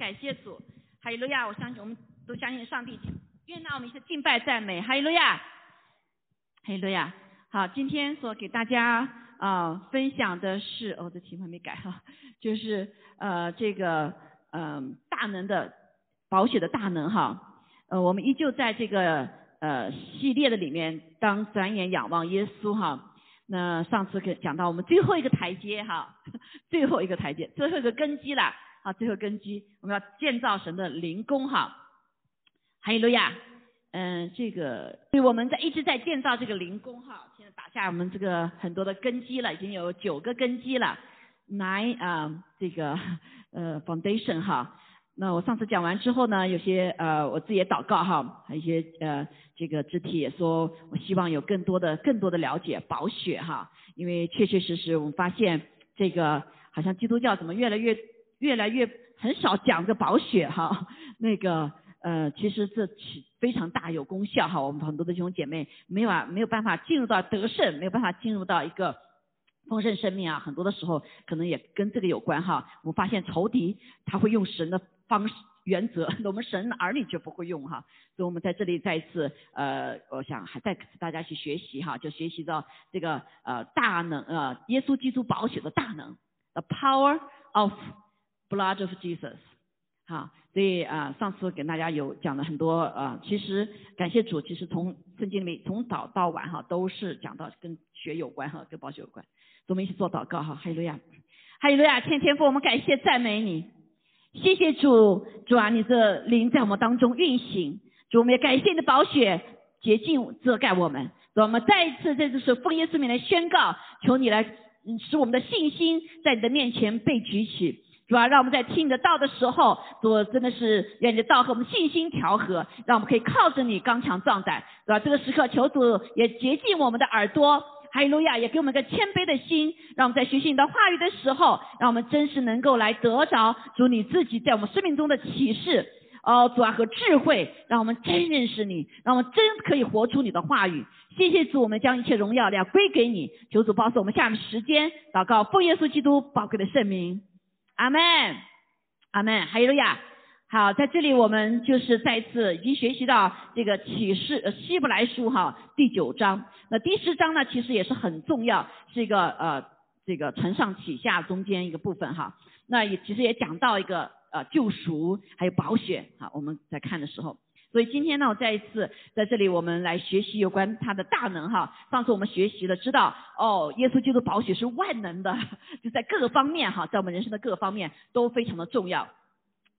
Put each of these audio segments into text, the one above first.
感谢主，哈利路亚！我相信我们都相信上帝愿纳我们一起敬拜赞美，哈利路亚，哈利路亚。好，今天所给大家啊分享的是，哦，这题目还没改哈，就是呃这个嗯大能的宝血的大能哈，呃我们依旧在这个呃系列的里面，当转眼仰望耶稣哈。那上次给讲到我们最后一个台阶哈，最后一个台阶，最后一个根基了啊，最后根基我们要建造神的灵宫哈，哈利路亚。嗯，这个，所以我们在一直在建造这个灵宫哈，现在打下我们这个很多的根基了，已经有九个根基了，nine 啊，这个呃 foundation 哈。那我上次讲完之后呢，有些呃我自己也祷告哈，还有一些呃这个肢体也说，我希望有更多的更多的了解宝血哈，因为确确实实我们发现这个好像基督教怎么越来越越来越很少讲这宝血哈，那个。呃，其实这起非常大有功效哈，我们很多的弟兄姐妹没有啊，没有办法进入到得胜，没有办法进入到一个丰盛生命啊，很多的时候可能也跟这个有关哈。我们发现仇敌他会用神的方式原则，我们神儿女就不会用哈。所以我们在这里再一次呃，我想还在大家去学习哈，就学习到这个呃大能呃耶稣基督宝血的大能，the power of blood of Jesus。好，所以啊，上次给大家有讲了很多啊，其实感谢主，其实从圣经里面从早到晚哈，都是讲到跟血有关哈，跟宝血有关。我们一起做祷告哈，哈利路亚，哈利路亚，天天父，我们感谢赞美你，谢谢主，主啊，你这灵在我们当中运行，主我们也感谢你的宝血洁净遮盖我们，我们再一次在这是奉耶稣名来宣告，求你来使我们的信心在你的面前被举起。主要让我们在听你的道的时候，主真的是愿你的道和我们信心调和，让我们可以靠着你刚强壮胆，对吧？这个时刻求主也洁净我们的耳朵，哈利路亚，也给我们一个谦卑的心，让我们在学习你的话语的时候，让我们真实能够来得着主你自己在我们生命中的启示，哦，主啊和智慧，让我们真认识你，让我们真可以活出你的话语。谢谢主，我们将一切荣耀要归给你。求主保守我们下面时间祷告，奉耶稣基督宝贵的圣名。阿门，阿门，哈利路亚。好，在这里我们就是再次已经学习到这个启示呃希伯来书哈第九章。那第十章呢，其实也是很重要，是一个呃这个承上启下中间一个部分哈。那也其实也讲到一个呃救赎还有保险哈。我们在看的时候。所以今天呢，我再一次在这里，我们来学习有关他的大能哈。上次我们学习了，知道哦，耶稣基督宝血是万能的，就在各个方面哈，在我们人生的各个方面都非常的重要。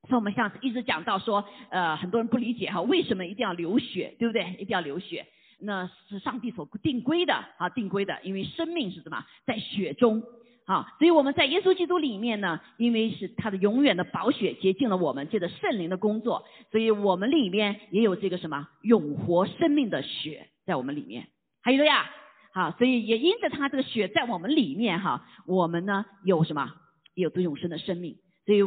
所以我们上次一直讲到说，呃，很多人不理解哈，为什么一定要流血，对不对？一定要流血，那是上帝所定规的啊，定规的，因为生命是什么，在血中。啊，所以我们在耶稣基督里面呢，因为是他的永远的宝血洁净了我们，借着圣灵的工作，所以我们里面也有这个什么永活生命的血在我们里面，还有了呀，好，所以也因着他这个血在我们里面哈，我们呢有什么有这永生的生命，所以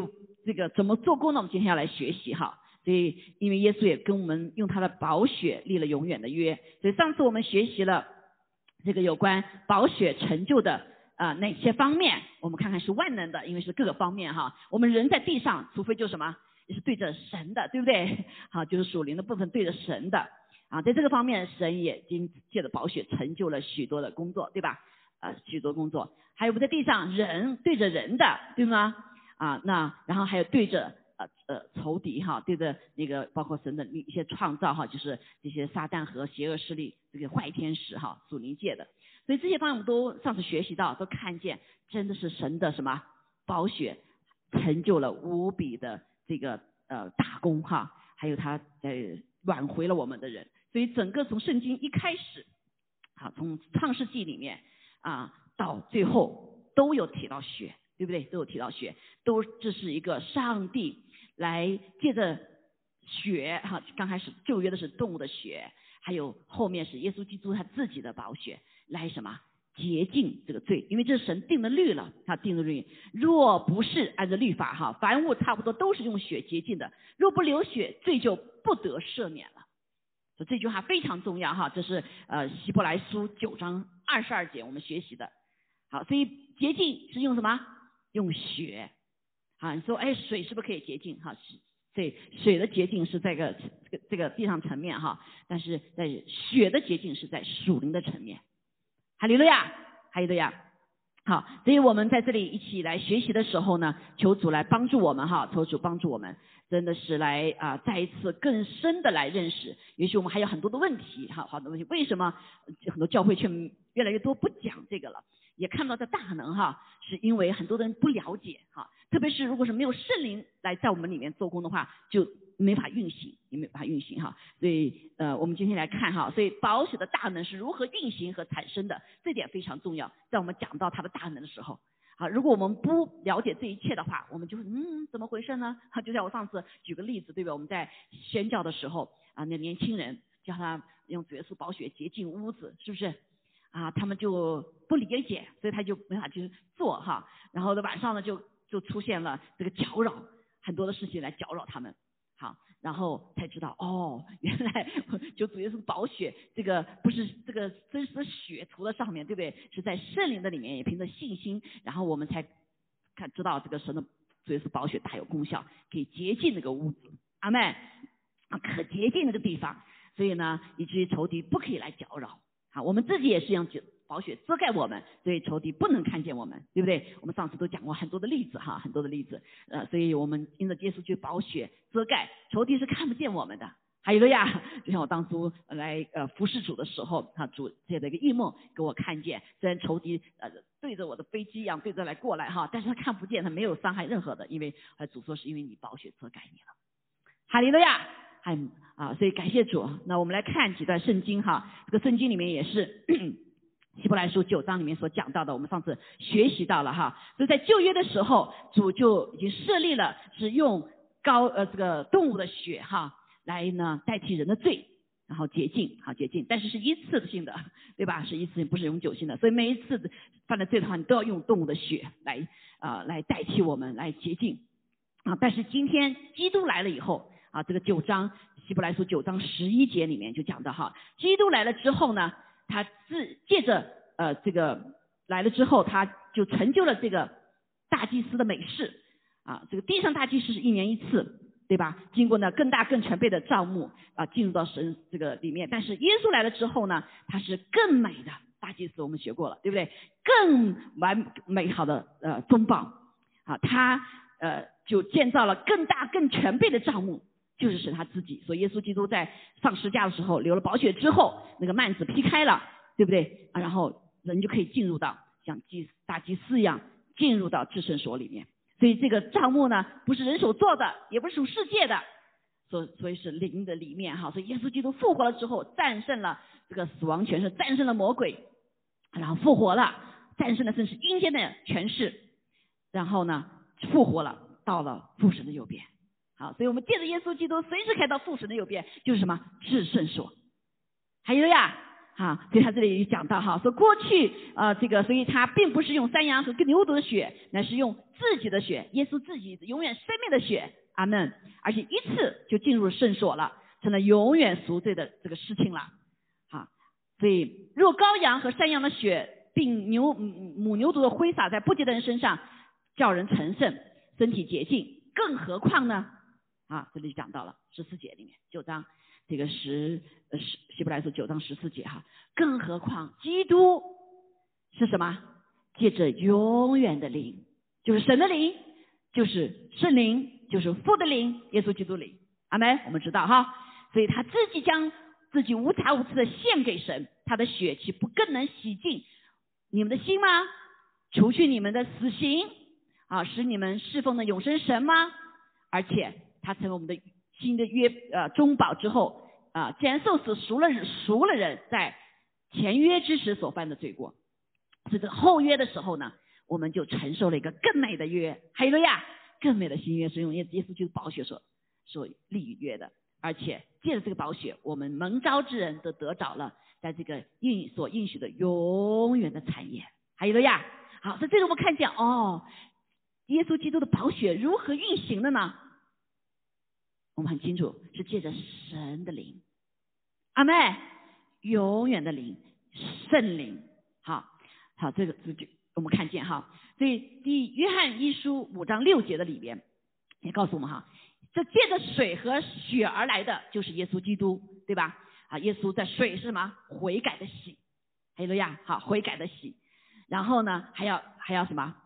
这个怎么做工呢？我们今天要来学习哈，所以因为耶稣也跟我们用他的宝血立了永远的约，所以上次我们学习了这个有关宝血成就的。啊，哪些方面？我们看看是万能的，因为是各个方面哈。我们人在地上，除非就什么，是对着神的，对不对？好，就是属灵的部分对着神的。啊，在这个方面，神也经借着宝血成就了许多的工作，对吧？啊，许多工作。还有不在地上，人对着人的，对吗？啊，那然后还有对着呃呃仇敌哈，对着那个包括神的一些创造哈，就是这些撒旦和邪恶势力这个坏天使哈，属灵界的。所以这些方面我们都上次学习到，都看见真的是神的什么宝血成就了无比的这个呃大功哈，还有他在挽回了我们的人。所以整个从圣经一开始，好从创世纪里面啊到最后都有提到血，对不对？都有提到血，都这是一个上帝来借着血哈，刚开始旧约的是动物的血，还有后面是耶稣基督他自己的宝血。来什么洁净这个罪？因为这是神定的律了，他定的律。若不是按照律法哈，凡物差不多都是用血洁净的。若不流血，罪就不得赦免了。所以这句话非常重要哈，这是呃希伯来书九章二十二节我们学习的。好，所以洁净是用什么？用血。啊，你说哎，水是不是可以洁净？哈，是，对，水的洁净是在个这个这个地上层面哈，但是在血的洁净是在属灵的层面。哈利路亚，哈利路亚。好，所以我们在这里一起来学习的时候呢，求主来帮助我们哈，求主帮助我们，真的是来啊，再一次更深的来认识。也许我们还有很多的问题哈，好多问题，为什么很多教会却越来越多不讲这个了？也看不到这大能哈，是因为很多的人不了解哈，特别是如果是没有圣灵来在我们里面做工的话，就没法运行，也没法运行哈。所以呃，我们今天来看哈，所以保险的大能是如何运行和产生的，这点非常重要。在我们讲到它的大能的时候，啊，如果我们不了解这一切的话，我们就会嗯，怎么回事呢？哈，就像我上次举个例子，对吧？我们在宣教的时候啊，那年轻人叫他用主耶稣宝血洁净屋子，是不是？啊，他们就不理解，所以他就没法去做哈。然后呢晚上呢，就就出现了这个搅扰，很多的事情来搅扰他们。好，然后才知道哦，原来就主要是宝血，这个不是这个真实的血涂在上面，对不对？是在圣灵的里面，也凭着信心，然后我们才看知道这个神的主要是宝血大有功效，可以洁净那个屋子。阿妹啊，可洁净那个地方，所以呢，以至于仇敌不可以来搅扰。好，我们自己也是用宝血遮盖我们，所以仇敌不能看见我们，对不对？我们上次都讲过很多的例子哈，很多的例子，呃，所以我们因着耶稣去宝血遮盖，仇敌是看不见我们的。还有个呀，就像我当初来呃服侍主的时候，他主借的一个异梦给我看见，虽然仇敌呃对着我的飞机一样对着来过来哈，但是他看不见，他没有伤害任何的，因为呃主说是因为你宝血遮盖你了。哈利路亚。很啊，所以感谢主。那我们来看几段圣经哈，这个圣经里面也是希伯来书九章里面所讲到的，我们上次学习到了哈。所以在旧约的时候，主就已经设立了是用高呃这个动物的血哈来呢代替人的罪，然后洁净好洁净，但是是一次性的，对吧？是一次性，不是永久性的。所以每一次犯了罪的话，你都要用动物的血来啊来代替我们来洁净啊。但是今天基督来了以后。啊，这个九章希伯来书九章十一节里面就讲到哈，基督来了之后呢，他自借着呃这个来了之后，他就成就了这个大祭司的美事啊，这个地上大祭司是一年一次，对吧？经过呢更大更全备的账目啊，进入到神这个里面。但是耶稣来了之后呢，他是更美的大祭司，我们学过了，对不对？更完美好的呃宗保啊，他呃就建造了更大更全备的账目。就是神他自己，所以耶稣基督在上十架的时候流了宝血之后，那个幔子劈开了，对不对啊？然后人就可以进入到像祭大祭司一样进入到至圣所里面。所以这个帐幕呢，不是人手做的，也不是属世界的，所所以是灵的里面哈。所以耶稣基督复活了之后，战胜了这个死亡权势，战胜了魔鬼，然后复活了，战胜了甚至阴间的权势，然后呢复活了，到了父神的右边。好，所以我们借着耶稣基督随时开到父神的右边，就是什么至圣所。还有呀，哈，所以他这里也讲到哈，说过去啊，这个，所以他并不是用山羊和牛犊的血，乃是用自己的血，耶稣自己永远生命的血，阿门。而且一次就进入圣所了，成了永远赎罪的这个事情了。好，所以若羔羊和山羊的血，并牛母牛犊的灰洒在不洁的人身上，叫人成圣，身体洁净，更何况呢？啊，这里就讲到了十四节里面九章这个十十希伯来书九章十四节哈，更何况基督是什么？借着永远的灵，就是神的灵，就是圣灵，就是父的灵，耶稣基督灵。阿门。我们知道哈，所以他自己将自己无瑕无疵的献给神，他的血气不更能洗净你们的心吗？除去你们的死刑啊，使你们侍奉的永生神吗？而且。他成为我们的新的约呃中保之后啊，既然受死赎了赎了人在前约之时所犯的罪过，所以这个后约的时候呢，我们就承受了一个更美的约，还有个呀，更美的新约是用耶耶稣就是宝血所所立约的，而且借着这个宝血，我们蒙召之人都得着了在这个应所应许的永远的产业，还有个呀，好，所以这个我们看见哦，耶稣基督的宝血如何运行的呢？我们很清楚，是借着神的灵，阿妹，永远的灵，圣灵，好，好，这个这就我们看见哈，所以第约翰一书五章六节的里边也告诉我们哈，这借着水和血而来的就是耶稣基督，对吧？啊，耶稣在水是什么？悔改的喜，哈利路亚，好，悔改的喜。然后呢，还要还要什么？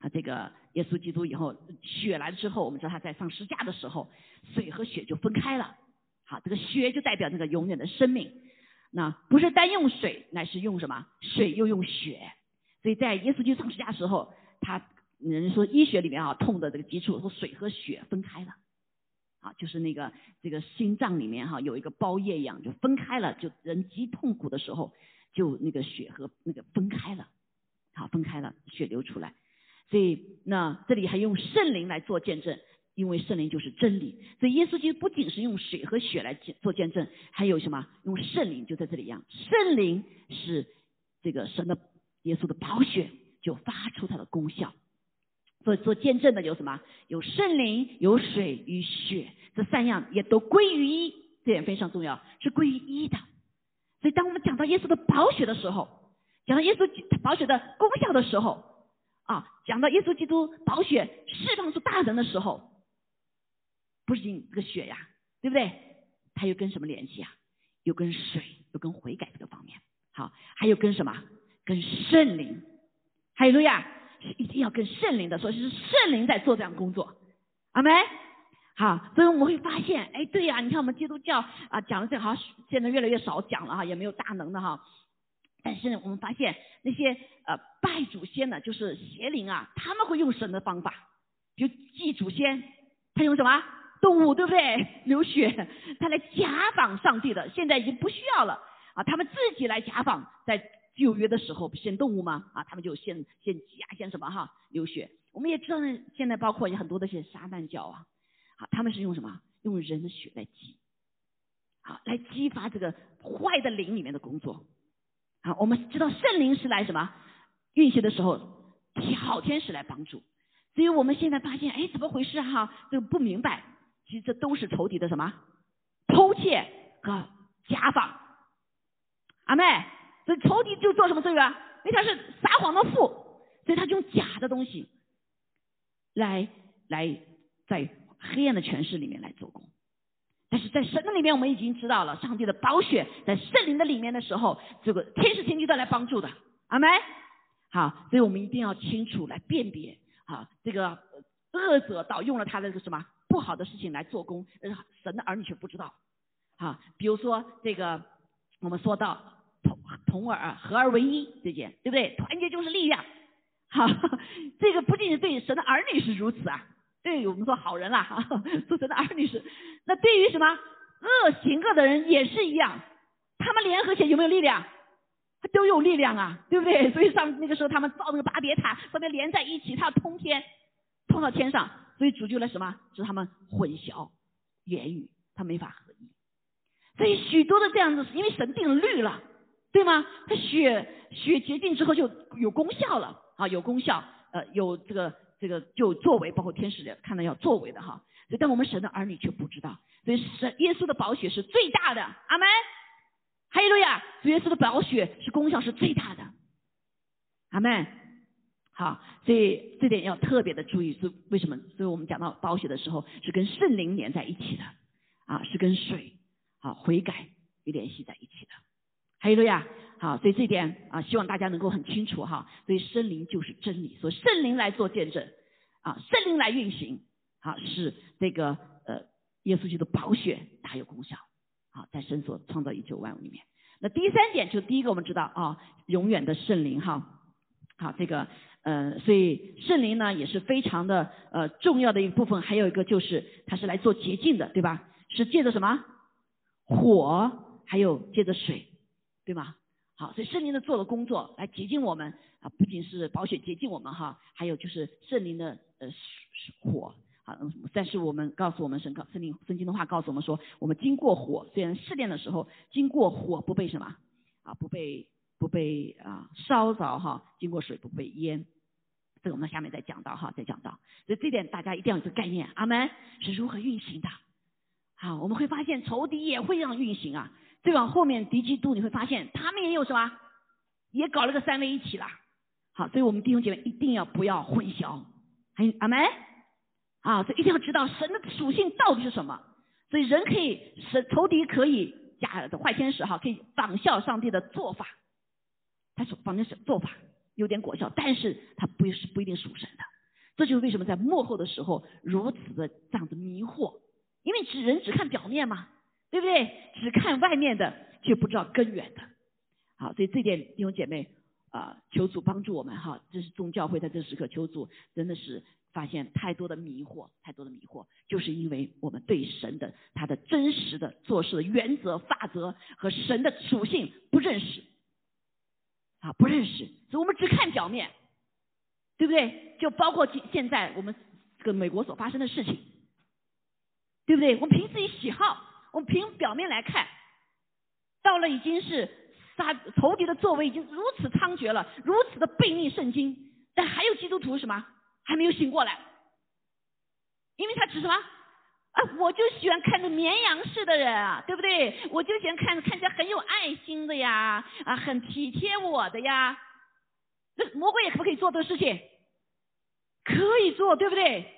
啊，这个耶稣基督以后血来了之后，我们知道他在上十架的时候，水和血就分开了。好，这个血就代表那个永远的生命。那不是单用水，乃是用什么？水又用血。所以在耶稣基督上十架的时候，他人说医学里面啊，痛的这个基础说水和血分开了。啊，就是那个这个心脏里面哈有一个包叶一样，就分开了，就人极痛苦的时候，就那个血和那个分开了，好分开了，血流出来。所以那这里还用圣灵来做见证，因为圣灵就是真理。所以耶稣基督不仅是用水和血来做见证，还有什么？用圣灵就在这里一样，圣灵是这个神的耶稣的宝血，就发出它的功效。做做见证的有什么？有圣灵、有水与血，这三样也都归于一，这点非常重要，是归于一的。所以，当我们讲到耶稣的宝血的时候，讲到耶稣宝血的功效的时候，啊，讲到耶稣基督宝血释放出大能的时候，不仅这个血呀，对不对？它又跟什么联系啊？又跟水，又跟悔改这个方面。好，还有跟什么？跟圣灵。还有路亚。是一定要跟圣灵的，所以是圣灵在做这样工作，阿门。好，所以我们会发现，哎，对呀，你看我们基督教啊讲的这好，现在越来越少讲了哈，也没有大能的哈。但是我们发现那些呃拜祖先的，就是邪灵啊，他们会用神的方法，就祭祖先，他用什么动物，对不对？流血，他来假仿上帝的，现在已经不需要了啊，他们自己来假仿在。旧约的时候不献动物吗？啊，他们就献献鸡啊，献什么哈？流血。我们也知道呢，现在包括有很多的些撒旦教啊，啊，他们是用什么？用人的血来祭，好，来激发这个坏的灵里面的工作。我们知道圣灵是来什么？运行的时候，好天使来帮助。所以我们现在发现，哎，怎么回事哈？这个不明白，其实这都是仇敌的什么？偷窃和假仿。阿妹。这仇敌就做什么这个？因为他是撒谎的父，所以他就用假的东西来来在黑暗的权势里面来做工。但是在神的里面，我们已经知道了，上帝的宝血在圣灵的里面的时候，这个天使天地都来帮助的。阿门。好，所以我们一定要清楚来辨别啊，这个恶者倒用了他的这个什么不好的事情来做工，神的儿女却不知道。啊，比如说这个我们说到。同同而合而为一这件，对不对？团结就是力量。好，这个不仅是对神的儿女是如此啊，对我们说好人啦，做神的儿女是。那对于什么恶行恶的人也是一样，他们联合起来有没有力量？他都有力量啊，对不对？所以上那个时候他们造那个巴别塔，上面连在一起，它要通天，通到天上。所以主就来什么？使他们混淆言语，他没法合一。所以许多的这样子，因为神定律了。对吗？它血血洁净之后就有功效了啊，有功效，呃，有这个这个就作为，包括天使的看到要作为的哈。所以，但我们神的儿女却不知道，所以神耶稣的宝血是最大的，阿门。哈利路亚，主耶稣的宝血是功效是最大的，阿门。好，所以这点要特别的注意，是为什么？所以我们讲到宝血的时候，是跟圣灵连在一起的，啊，是跟水啊悔改有联系在一起的。还有路亚，好，所以这点啊，希望大家能够很清楚哈。所以圣灵就是真理，所以圣灵来做见证，啊，圣灵来运行，好，是这个呃，耶稣基督宝血大有功效，好，在神所创造宇宙万物里面。那第三点就第一个我们知道啊，永远的圣灵哈，好，这个呃，所以圣灵呢也是非常的呃重要的一部分。还有一个就是它是来做洁净的，对吧？是借着什么火，还有借着水。对吗？好，所以圣灵的做的工作来洁净我们啊，不仅是保险洁净我们哈，还有就是圣灵的呃火啊。但是我们告诉我们神告圣灵圣经的话告诉我们说，我们经过火，虽然试炼的时候经过火不被什么啊，不被不被啊烧着哈，经过水不被淹。这个我们下面再讲到哈，再讲到。所以这点大家一定要有个概念，阿门是如何运行的。好，我们会发现仇敌也会这样运行啊。再往后面，敌基督你会发现，他们也有什么，也搞了个三位一体了。好，所以我们弟兄姐妹一定要不要混淆，还阿门。啊，所以一定要知道神的属性到底是什么。所以人可以神仇敌可以假的坏天使哈，可以仿效上帝的做法，他说仿的是做法有点果效，但是他不是不一定属神的。这就是为什么在幕后的时候如此的这样子迷惑，因为只人只看表面嘛，对不对？只看外面的，却不知道根源的。好，所以这点弟兄姐妹啊，求主帮助我们哈。这是众教会在这时刻求主，真的是发现太多的迷惑，太多的迷惑，就是因为我们对神的他的真实的做事的原则、法则和神的属性不认识，啊，不认识，所以我们只看表面。对不对？就包括现现在我们这个美国所发生的事情，对不对？我们凭自己喜好，我们凭表面来看，到了已经是杀仇敌的作为已经如此猖獗了，如此的背逆圣经，但还有基督徒什么还没有醒过来？因为他只什么啊？我就喜欢看着绵羊似的人啊，对不对？我就喜欢看看起来很有爱心的呀，啊，很体贴我的呀。那魔鬼也可不可以做这个事情？可以做，对不对？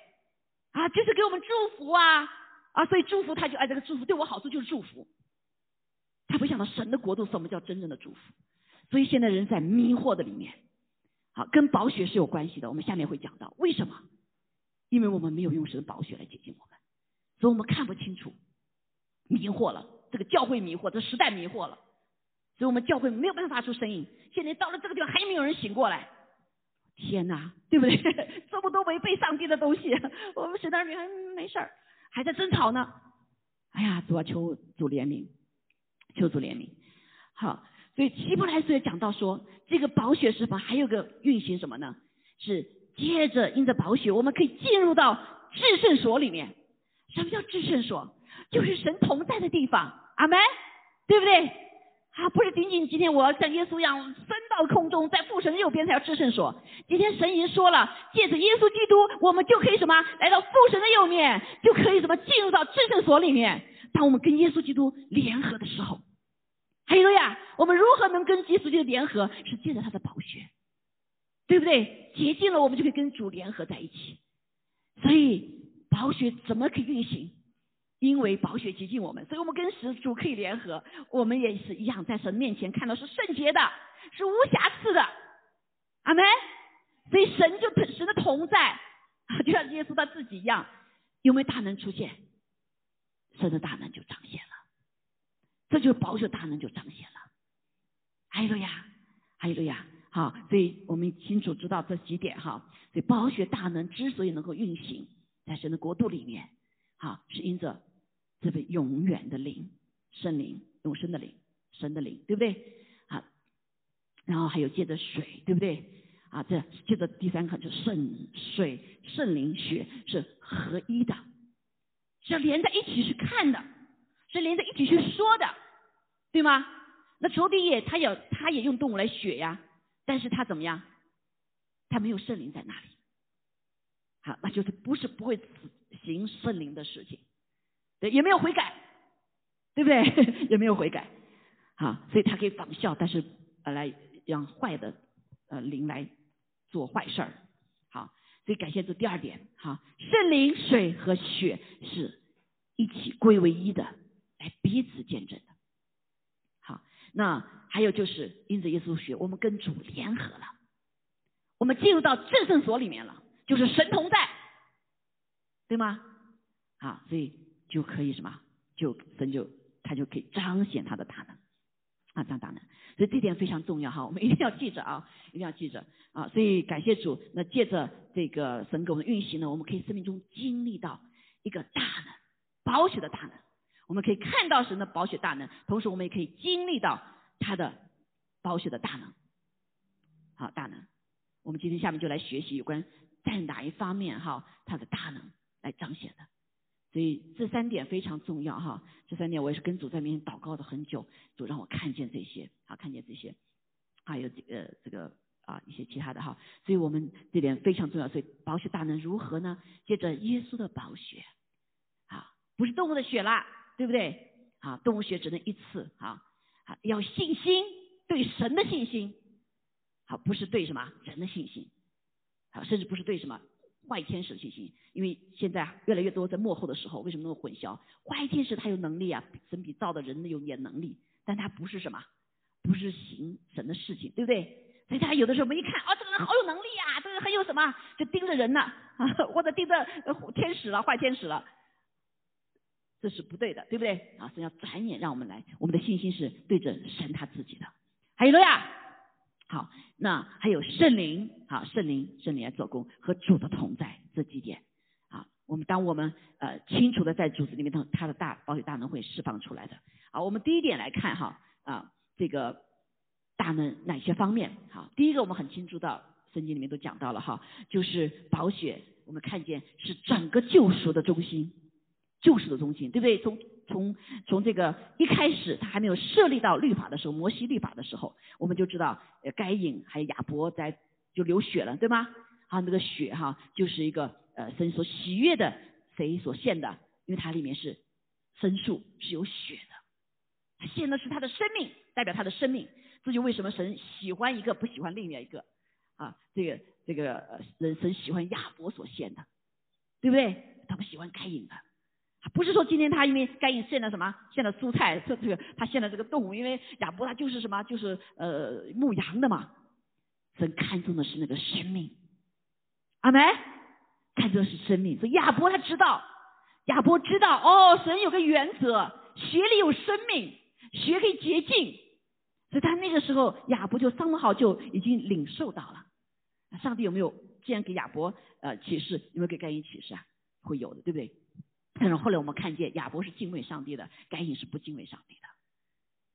啊，就是给我们祝福啊啊，所以祝福他就哎，这个祝福对我好处就是祝福。他不想到神的国度什么叫真正的祝福，所以现在人在迷惑的里面，好，跟宝血是有关系的。我们下面会讲到为什么？因为我们没有用神的宝血来接近我们，所以我们看不清楚，迷惑了，这个教会迷惑，这时代迷惑了。所以我们教会没有办法发出声音。现在到了这个地方，还没有人醒过来。天哪，对不对？这么多违背上帝的东西，我们神的儿女还没事儿，还在争吵呢。哎呀，主啊，求主怜悯，求主怜悯。好，所以希伯来书也讲到说，这个宝血是什么？还有个运行什么呢？是接着因着宝血，我们可以进入到至圣所里面。什么叫至圣所？就是神同在的地方。阿门，对不对？啊，不是仅仅今天我要像耶稣一样升到空中，在父神右边才要至圣所。今天神已经说了，借着耶稣基督，我们就可以什么来到父神的右面，就可以什么进入到至圣所里面。当我们跟耶稣基督联合的时候，还有呀，我们如何能跟耶稣基督联合？是借着他的宝血，对不对？洁净了，我们就可以跟主联合在一起。所以宝血怎么可以运行？因为宝血接近我们，所以我们跟神主可以联合，我们也是一样，在神面前看到是圣洁的，是无瑕疵的，阿门。所以神就神的同在，就像耶稣他自己一样，有没有大能出现？神的大能就彰显了，这就是宝血大能就彰显了。还有呀，还有呀，好，所以我们清楚知道这几点哈。所以宝血大能之所以能够运行在神的国度里面，好，是因着。这位永远的灵，圣灵，永生的灵，神的灵，对不对？啊，然后还有借着水，对不对？啊，这接着第三个就圣水、圣灵、血是合一的，是连在一起去看的，是连在一起去说的，对吗？那仇敌也，他也，他也用动物来血呀，但是他怎么样？他没有圣灵在那里，好，那就是不是不会行圣灵的事情。对，也没有悔改，对不对？也没有悔改，好，所以他可以仿效，但是呃，来让坏的呃灵来做坏事儿，好，所以感谢这第二点，好，圣灵、水和血是一起归为一的，来彼此见证的，好，那还有就是因着耶稣血，我们跟主联合了，我们进入到至圣所里面了，就是神同在，对吗？好，所以。就可以什么？就神就他就可以彰显他的大能啊，张大能。所以这点非常重要哈，我们一定要记着啊，一定要记着啊。所以感谢主，那借着这个神给我们运行呢，我们可以生命中经历到一个大能，宝血的大能。我们可以看到神的宝血大能，同时我们也可以经历到他的宝血的大能。好，大能。我们今天下面就来学习有关在哪一方面哈，他的大能来彰显的。所以这三点非常重要哈，这三点我也是跟主在面前祷告了很久，主让我看见这些，啊，看见这些，还有这个这个啊一些其他的哈，所以我们这点非常重要。所以宝血大能如何呢？接着耶稣的宝血，啊，不是动物的血啦，对不对？啊，动物血只能一次，啊，啊，要信心，对神的信心，好，不是对什么人的信心，好，甚至不是对什么坏天使的信心，因为现在越来越多在幕后的时候，为什么那么混淆？坏天使他有能力啊，神比造的人有点能力，但他不是什么，不是行神的事情，对不对？所以他有的时候我们一看，哦，这个人好有能力啊，这个人很有什么，就盯着人呢，啊 或者盯着天使了，坏天使了，这是不对的，对不对？啊，是要转眼让我们来，我们的信心是对着神他自己的。还有了呀，好，那还有圣灵，好，圣灵，圣灵来做工和主的同在这几点，啊，我们当我们呃清楚的在主子里面，他他的大保血大能会释放出来的。好，我们第一点来看哈，啊，这个。大能哪些方面？好，第一个我们很清楚到圣经里面都讲到了哈，就是保血，我们看见是整个救赎的中心，救赎的中心，对不对？从从从这个一开始他还没有设立到律法的时候，摩西律法的时候，我们就知道该隐还有亚伯在就流血了，对吗？啊，那个血哈，就是一个呃神所喜悦的谁所献的，因为它里面是牲畜是有血的，献的是他的生命，代表他的生命。这就为什么神喜欢一个不喜欢另外一个啊？这个这个人神喜欢亚伯所献的，对不对？他不喜欢该隐的，不是说今天他因为该隐献了什么，献了蔬菜，这 这个他献了这个动物，因为亚伯他就是什么，就是呃牧羊的嘛。神看重的是那个生命，阿梅看重的是生命。所以亚伯他知道，亚伯知道哦，神有个原则，血里有生命，血可以洁净。所以他那个时候，亚伯就三好就已经领受到了。上帝有没有既然给亚伯呃启示，有没有给该隐启示啊？会有的，对不对？但是后来我们看见亚伯是敬畏上帝的，该隐是不敬畏上帝的。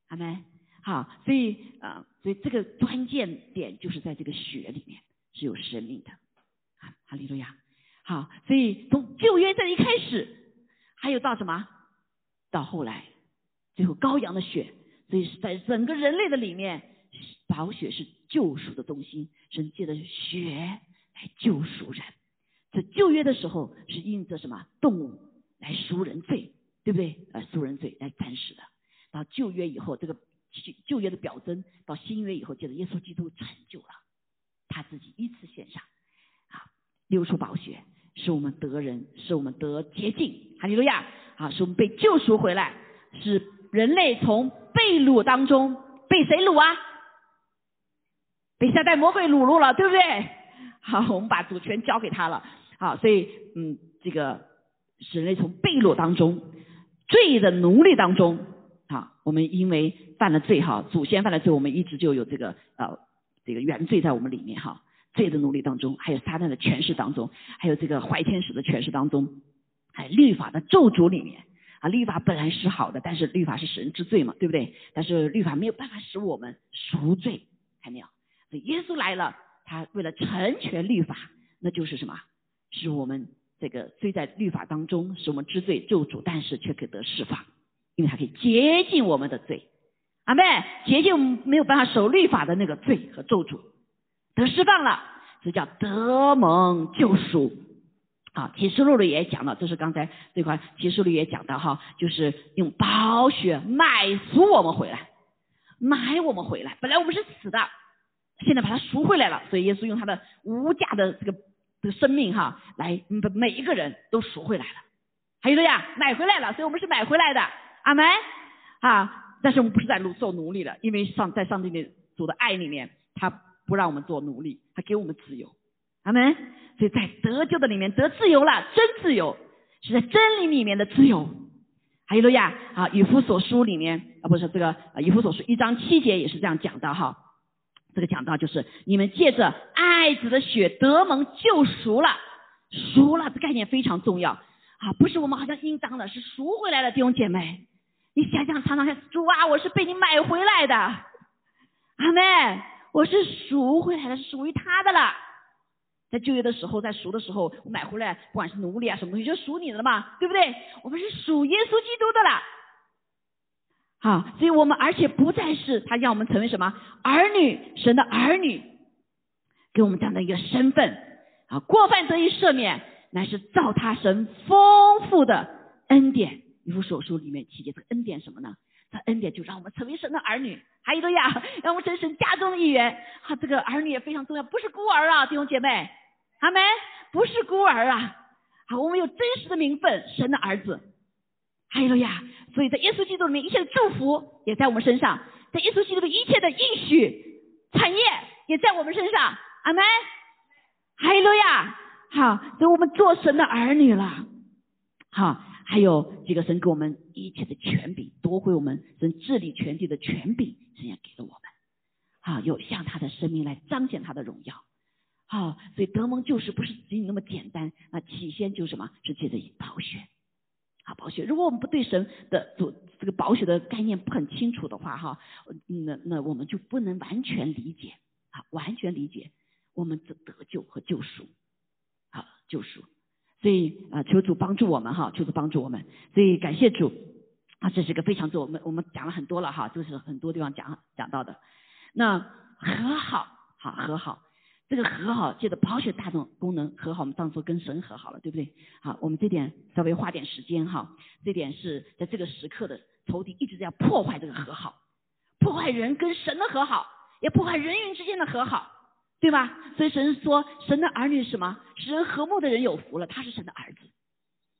阿门。好，所以啊，所以这个关键点就是在这个血里面是有生命的。啊，哈利路亚。好，所以从旧约在一开始，还有到什么？到后来，最后羔羊的血。所以是在整个人类的里面，宝血是救赎的中心，神借的血来救赎人。在旧约的时候是印着什么动物来赎人罪，对不对？呃，赎人罪来暂时的。到旧约以后，这个旧约的表征，到新约以后，借着耶稣基督成就了他自己一次献上，啊，流出宝血，使我们得人，使我们得洁净。哈利路亚！啊，使我们被救赎回来，使人类从。被掳当中，被谁掳啊？被下代魔鬼掳入了，对不对？好，我们把主权交给他了。好，所以嗯，这个使人类从被掳当中，罪的奴隶当中，啊，我们因为犯了罪，哈，祖先犯了罪，我们一直就有这个呃这个原罪在我们里面，哈，罪的奴隶当中，还有撒旦的权势当中，还有这个坏天使的权势当中，还律法的咒诅里面。啊，律法本来是好的，但是律法是神之罪嘛，对不对？但是律法没有办法使我们赎罪，看没有？耶稣来了，他为了成全律法，那就是什么？使我们这个虽在律法当中，使我们知罪咒诅，但是却可以得释放，因为他可以洁净我们的罪。阿妹，洁净没有办法守律法的那个罪和咒诅，得释放了，这叫得蒙救赎。啊，启示录里也讲了，这是刚才这块启示录也讲到哈，就是用宝血买赎我们回来，买我们回来。本来我们是死的，现在把它赎回来了。所以耶稣用他的无价的这个的生命哈，来每一个人都赎回来了。还有的呀，买回来了，所以我们是买回来的。阿门啊！但是我们不是在奴做奴隶了，因为上在上帝的主的爱里面，他不让我们做奴隶，他给我们自由。阿门。所以在得救的里面得自由了，真自由是在真理里面的自由。还有路亚啊，以弗所书里面啊，不是这个以弗所书一章七节也是这样讲的哈。这个讲到就是你们借着爱子的血得蒙救赎了，赎了这概念非常重要啊，不是我们好像应当的，是赎回来了弟兄姐妹。你想想，常常想主啊，我是被你买回来的，阿妹，我是赎回来的，是属于他的了。在就业的时候，在赎的时候，我买回来，不管是奴隶啊什么东西，就属你的了嘛，对不对？我们是属耶稣基督的了，好，所以我们而且不再是他让我们成为什么儿女，神的儿女，给我们这样的一个身份啊，过犯得以赦免，乃是造他神丰富的恩典。一幅手书里面提及这个恩典什么呢？这恩典就让我们成为神的儿女。还有个呀，让我们成神家中的一员。好，这个儿女也非常重要，不是孤儿啊，弟兄姐妹，阿门，不是孤儿啊。好，我们有真实的名分，神的儿子。还有呀，所以在耶稣基督里面，一切的祝福也在我们身上；在耶稣基督的，一切的应许产业也在我们身上。阿门。还有呀，好，所以我们做神的儿女了。好。还有几个神给我们一切的权柄，夺回我们神治理全地的权柄，神也给了我们。好，有向他的生命来彰显他的荣耀。好，所以德蒙就是不是仅仅那么简单。那起先就是什么？是借着宝血。好，宝血。如果我们不对神的主这个宝血的概念不很清楚的话，哈，那那我们就不能完全理解。好，完全理解我们的得救和救赎。好，救赎。所以啊，求主帮助我们哈，求主帮助我们。所以感谢主啊，这是个非常重我们我们讲了很多了哈，就是很多地方讲讲到的。那和好，好和好，这个和好借着保血大众功能和好，我们当初跟神和好了，对不对？好，我们这点稍微花点时间哈，这点是在这个时刻的仇敌一直在破坏这个和好，破坏人跟神的和好，也破坏人与人之间的和好。对吧？所以神说，神的儿女什么？使人和睦的人有福了，他是神的儿子。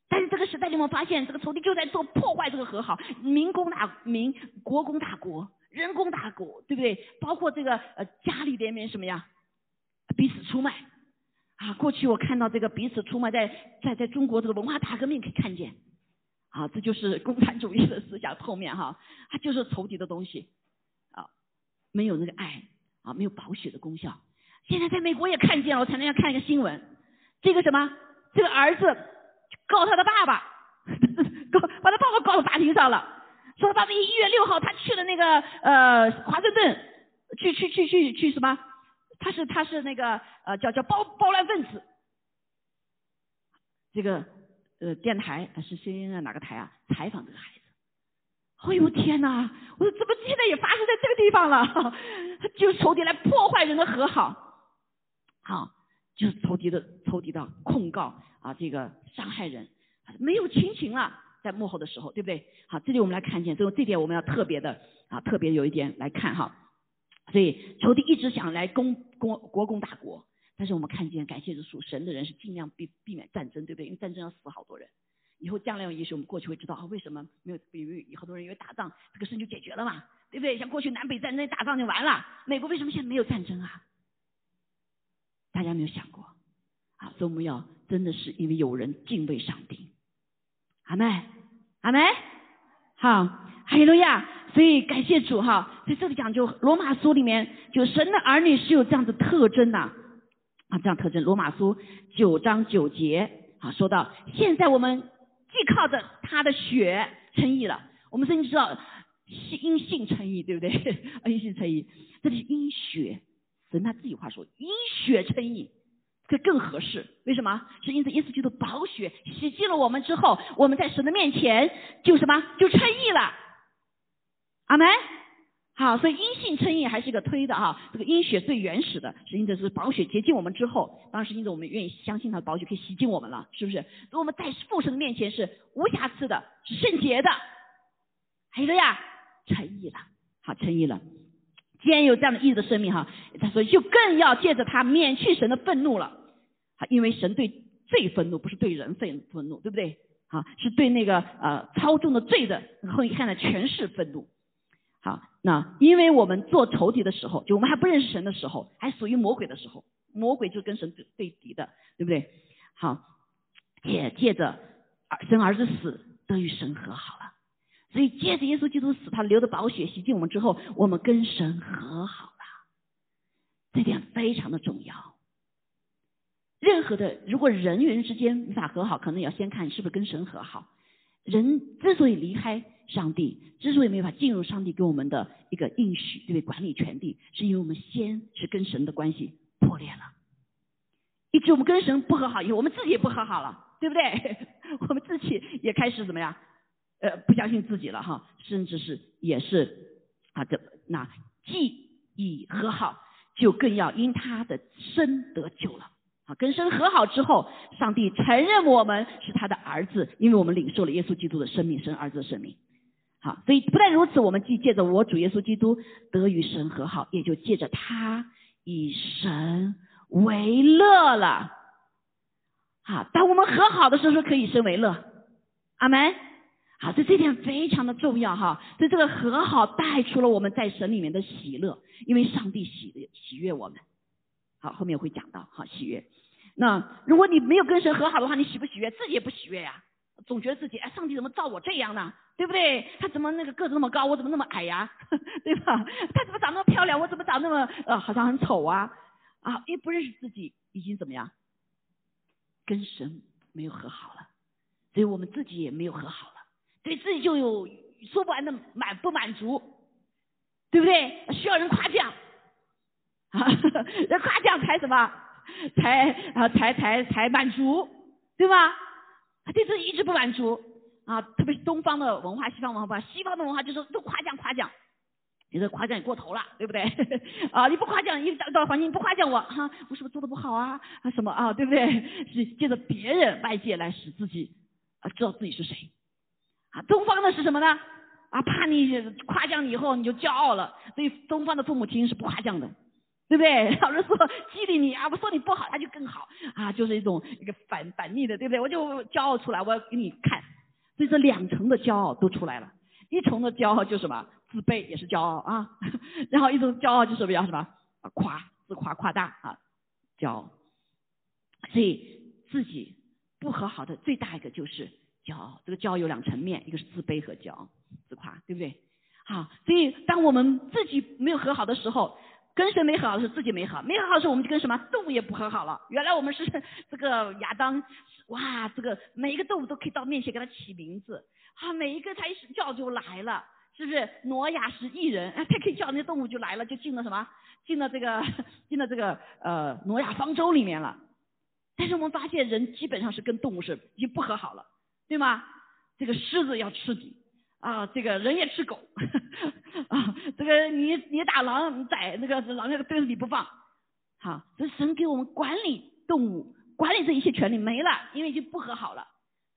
但是这个时代，你们发现这个仇敌就在做破坏这个和好，民攻大民，国攻大国，人攻大国，对不对？包括这个呃家里边面什么呀，彼此出卖啊。过去我看到这个彼此出卖，在在在中国这个文化大革命可以看见啊，这就是共产主义的思想后面哈，它就是仇敌的东西啊，没有那个爱啊，没有保血的功效。现在在美国也看见了，我前两天看一个新闻，这个什么，这个儿子告他的爸爸，告把他爸爸告到法庭上了，说他爸爸一月六号他去了那个呃华盛顿，去去去去去什么，他是他是那个呃叫叫暴暴乱分子，这个呃电台是 CNN 哪个台啊采访这个孩子。哎呦天哪！我说怎么现在也发生在这个地方了？就仇敌来破坏人的和好。好，就是仇敌的仇敌的控告啊，这个伤害人，没有亲情了，在幕后的时候，对不对？好，这里我们来看见，所以这点我们要特别的啊，特别有一点来看哈。所以仇敌一直想来攻攻国攻大国，但是我们看见感谢主属神的人是尽量避避免战争，对不对？因为战争要死好多人。以后将来也许我们过去会知道啊，为什么没有？比如好多人因为打仗，这个事就解决了嘛，对不对？像过去南北战争打仗就完了，美国为什么现在没有战争啊？大家没有想过，啊，所以我们要真的是因为有人敬畏上帝，阿妹，阿妹，好，哈利路亚，所以感谢主哈，在这里讲就罗马书里面，就神的儿女是有这样的特征呐，啊，这样特征，罗马书九章九节啊，说到现在我们既靠着他的血称义了，我们甚至知道因信称义，对不对？因信称义，这里是因血。神他自己话说，因血称义，这更合适。为什么？是因此耶稣基督宝血洗净了我们之后，我们在神的面前就什么就称义了。阿门。好，所以因信称义还是一个推的哈。这个因血最原始的，是因着是宝血洁净我们之后，当时因着我们愿意相信他的宝血可以洗净我们了，是不是？我们在父神的面前是无瑕疵的，是圣洁的。还有呀，称义了，好，称义了。既然有这样的意志的生命哈，他说就更要借着他免去神的愤怒了，啊，因为神对罪愤怒，不是对人愤愤怒，对不对？啊，是对那个呃操纵的罪的，然后你看呢，全是愤怒。好，那因为我们做仇敌的时候，就我们还不认识神的时候，还属于魔鬼的时候，魔鬼就跟神对对敌的，对不对？好，也借着生儿子死得与神和好了。所以，借着耶稣基督死，他流的宝血洗净我们之后，我们跟神和好了。这点非常的重要。任何的，如果人与人之间无法和好，可能也要先看是不是跟神和好。人之所以离开上帝，之所以没法进入上帝给我们的一个应许，对不对？管理权地，是因为我们先是跟神的关系破裂了，以致我们跟神不和好以后，我们自己也不和好了，对不对？我们自己也开始怎么样？呃，不相信自己了哈，甚至是也是啊，这那既已和好，就更要因他的生得救了啊。跟神和好之后，上帝承认我们是他的儿子，因为我们领受了耶稣基督的生命，生儿子的生命。好，所以不但如此，我们既借着我主耶稣基督得与神和好，也就借着他以神为乐了。好，当我们和好的时候，可以生为乐。阿门。好，所以这点非常的重要哈。所以这个和好带出了我们在神里面的喜乐，因为上帝喜喜悦我们。好，后面会讲到好喜悦。那如果你没有跟神和好的话，你喜不喜悦？自己也不喜悦呀，总觉得自己哎，上帝怎么造我这样呢？对不对？他怎么那个个子那么高，我怎么那么矮呀？对吧？他怎么长那么漂亮，我怎么长那么呃好像很丑啊？啊，因为不认识自己，已经怎么样？跟神没有和好了，所以我们自己也没有和好了，对自己就有说不完的满不满足，对不对？需要人夸奖，啊，人夸奖才什么？才啊才才才满足，对吧？他对自己一直不满足啊，特别是东方的文化、西方文化，西方的文化就是都夸奖夸奖。你这夸奖也过头了，对不对？啊，你不夸奖，一到到环境不夸奖我，哈，我是不是做的不好啊？啊什么啊？对不对？是借着别人外界来使自己啊知道自己是谁。啊，东方的是什么呢？啊，怕你夸奖你以后你就骄傲了，所以东方的父母亲是不夸奖的，对不对？老师说激励你啊，我说你不好他就更好啊，就是一种一个反反逆的，对不对？我就骄傲出来，我要给你看，所以这两层的骄傲都出来了，一重的骄傲就什么？自卑也是骄傲啊，然后一种骄傲就是比较什么夸自夸夸大啊，骄傲，所以自己不和好的最大一个就是骄傲。这个骄傲有两层面，一个是自卑和骄傲，自夸，对不对？好，所以当我们自己没有和好的时候，跟谁没和好是自己没和，没和好的时我们就跟什么动物也不和好了。原来我们是这个亚当，哇，这个每一个动物都可以到面前给它起名字，啊，每一个它一叫就来了。是不是挪亚是艺人？他可以叫那些动物就来了，就进了什么？进了这个，进了这个呃挪亚方舟里面了。但是我们发现人基本上是跟动物是已经不和好了，对吗？这个狮子要吃你啊，这个人也吃狗 啊，这个你你打狼，你宰那个狼那个对着你不放。好，这神给我们管理动物、管理这一切权利没了，因为已经不和好了。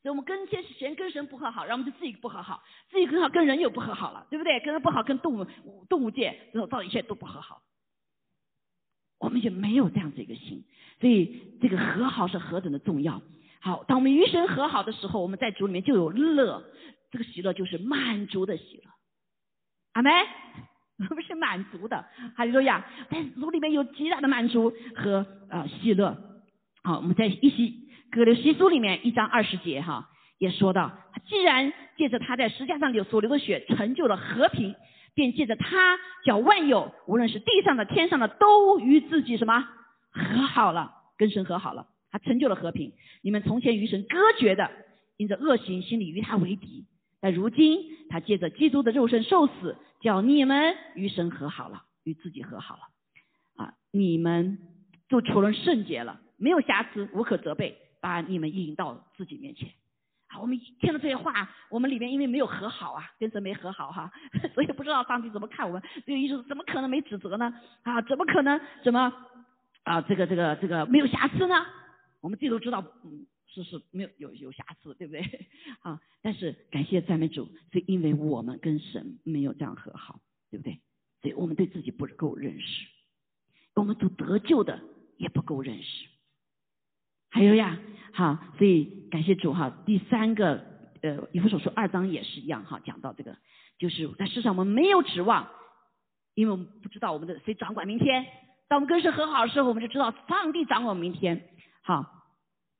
所以我们跟些神跟神不和好，然后我们就自己不和好，自己跟好跟人又不和好了，对不对？跟人不好，跟动物动物界然后造一切都不和好，我们也没有这样子一个心，所以这个和好是何等的重要。好，当我们与神和好的时候，我们在主里面就有乐，这个喜乐就是满足的喜乐。阿门，我们是满足的，哈利路亚，在主里面有极大的满足和呃喜乐。好，我们在一起。格留西书里面一章二十节哈，也说到，既然借着他在石架上流所流的血成就了和平，便借着他叫万有，无论是地上的天上的，都与自己什么和好了，跟神和好了，他成就了和平。你们从前与神隔绝的，因着恶行，心里与他为敌，但如今他借着基督的肉身受死，叫你们与神和好了，与自己和好了，啊，你们就除了圣洁了，没有瑕疵，无可责备。把你们引到自己面前，啊，我们听了这些话，我们里面因为没有和好啊，跟神没和好哈，所以不知道上帝怎么看我们。这个意思怎么可能没指责呢？啊，怎么可能怎么啊？这个这个这个没有瑕疵呢？我们自己都知道，嗯，是是没有有有瑕疵，对不对？啊，但是感谢赞美主，是因为我们跟神没有这样和好，对不对？所以我们对自己不够认识，我们都得救的也不够认识。还有呀，好，所以感谢主哈。第三个，呃，以弗所书二章也是一样哈，讲到这个，就是在世上我们没有指望，因为我们不知道我们的谁掌管明天。当我们跟神和好的时候，我们就知道上帝掌管明天。好，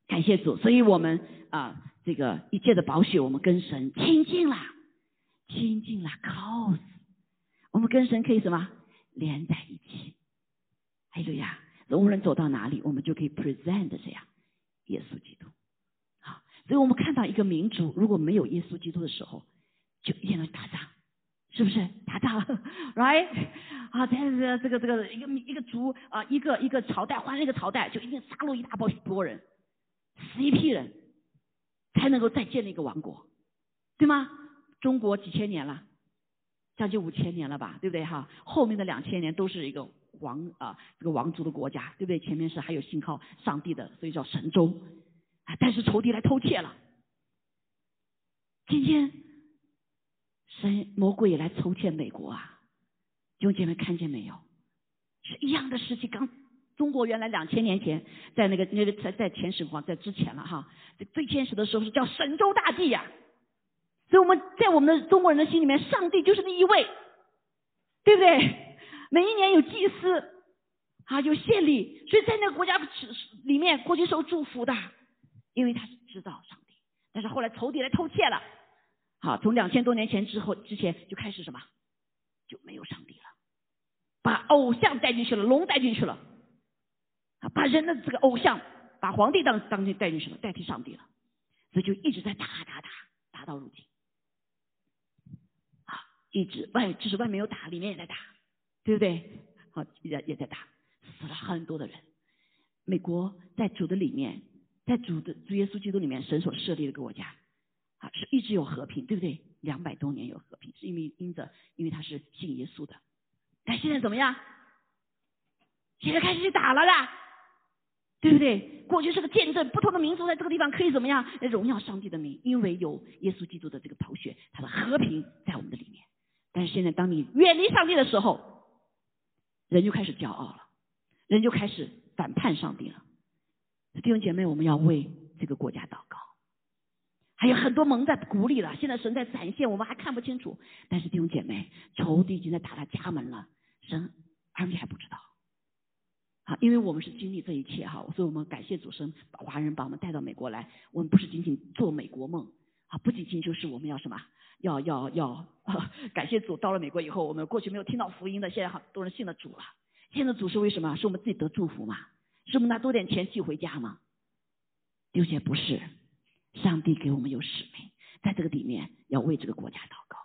感谢主，所以我们啊，这个一切的保血，我们跟神亲近了，亲近了靠死，我们跟神可以什么连在一起。还有呀，无论走到哪里，我们就可以 present 这样。耶稣基督，好，所以我们看到一个民族如果没有耶稣基督的时候，就一定要打仗，是不是？打仗，right？啊，这个这个这个一个一个族啊，一个一个朝代换了一个朝代，就一定杀戮一大波波人，死一批人，才能够再建立一个王国，对吗？中国几千年了，将近五千年了吧，对不对哈？后面的两千年都是一个。王啊，这个王族的国家，对不对？前面是还有信靠上帝的，所以叫神州。但是仇敌来偷窃了。今天神魔鬼也来偷窃美国啊！弟兄姐妹看见没有？是一样的事情。刚中国原来两千年前，在那个那个在在前始皇在之前了哈，最天始的时候是叫神州大地呀。所以我们在我们的中国人的心里面，上帝就是那一位，对不对？每一年有祭司啊，有献礼，所以在那个国家里面过去受祝福的，因为他是知道上帝。但是后来仇敌来偷窃了，好，从两千多年前之后之前就开始什么，就没有上帝了，把偶像带进去了，龙带进去了，啊，把人的这个偶像，把皇帝当当进带进去了，代替上帝了，所以就一直在打打打，打到如今。啊一直外就是外面有打，里面也在打，对不对？好，也也在打，死了很多的人。美国在主的里面，在主的主耶稣基督里面，神所设立的国家啊，是一直有和平，对不对？两百多年有和平，是因为因着因为他是信耶稣的。但现在怎么样？现在开始去打了啦，对不对？过去是个见证，不同的民族在这个地方可以怎么样？荣耀上帝的名，因为有耶稣基督的这个头血，他的和平在我们的里面。但是现在，当你远离上帝的时候，人就开始骄傲了，人就开始反叛上帝了。弟兄姐妹，我们要为这个国家祷告。还有很多蒙在鼓里了，现在神在展现，我们还看不清楚。但是弟兄姐妹，仇敌已经在打他家门了，神而你还不知道。好，因为我们是经历这一切哈，所以我们感谢主神，华人把我们带到美国来。我们不是仅仅做美国梦啊，不仅仅就是我们要什么。要要要，啊 感谢主！到了美国以后，我们过去没有听到福音的，现在很多人信了主了。信了主是为什么？是我们自己得祝福嘛？是我们拿多点钱寄回家吗？有些不是，上帝给我们有使命，在这个里面要为这个国家祷告，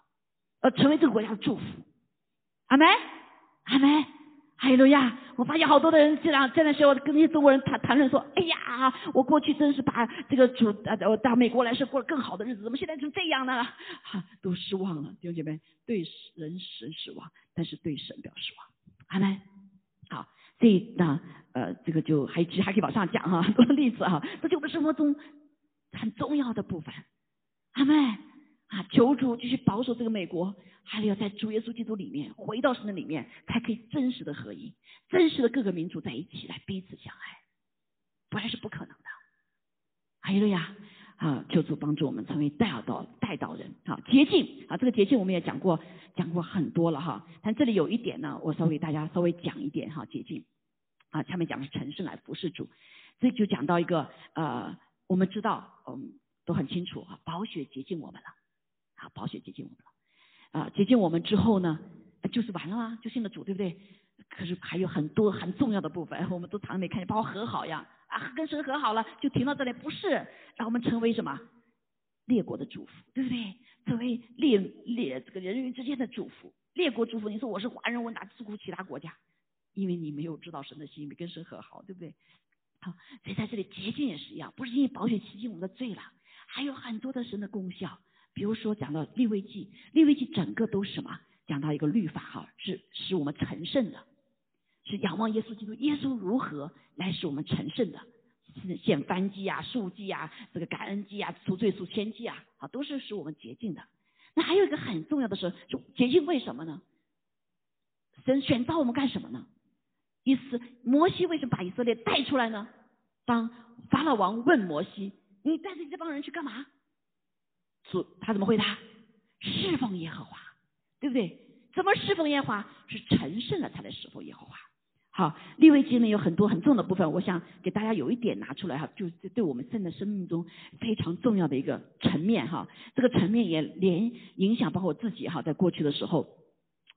要成为这个国家的祝福。阿门，阿门。哈利路亚！我发现好多的人这样在那时候跟那些中国人谈谈论说：“哎呀，我过去真是把这个主呃到美国来是过了更好的日子，怎么现在成这样呢？”哈，都失望了，弟兄姐妹，对人神失望，但是对神表示望。阿门。好，这那呃这个就还其实还可以往上讲哈，很 多例子哈，这就我们生活中很重要的部分。阿门。啊，求主继续保守这个美国，还要在主耶稣基督里面回到神的里面，才可以真实的合一，真实的各个民族在一起来彼此相爱，不然是不可能的。还有了呀，啊，求主帮助我们成为带导带导人，啊，捷径啊，这个捷径我们也讲过讲过很多了哈，但这里有一点呢，我稍微大家稍微讲一点哈，捷径啊，下面讲的是陈胜来服侍主，这就讲到一个呃，我们知道嗯都很清楚啊，宝血洁净我们了。啊，保险接近我们了，啊，接近我们之后呢，就是完了吗？就信了主，对不对？可是还有很多很重要的部分，我们都常没看见，包括和好呀，啊，跟神和好了，就停到这里，不是让我们成为什么列国的祝福，对不对？成为列列这个人与之间的祝福，列国祝福。你说我是华人，我哪祝福其他国家？因为你没有知道神的心，没跟神和好，对不对？好，所以在这里捷径也是一样，不是因为保险洗净我们的罪了，还有很多的神的功效。比如说讲到立位记，立位记整个都是什么？讲到一个律法哈，是使我们成圣的，是仰望耶稣基督，耶稣如何来使我们成圣的？是献燔祭啊、数祭啊、这个感恩祭啊、除罪赎千祭啊，好，都是使我们洁净的。那还有一个很重要的是，就洁净为什么呢？神选召我们干什么呢？意思摩西为什么把以色列带出来呢？当法老王问摩西：“你带着这帮人去干嘛？”主他怎么回答？侍奉耶和华，对不对？怎么侍奉耶和华？是成圣了才来侍奉耶和华。好，立位记呢有很多很重的部分，我想给大家有一点拿出来哈，就是对我们现在生命中非常重要的一个层面哈。这个层面也连影响包括我自己哈，在过去的时候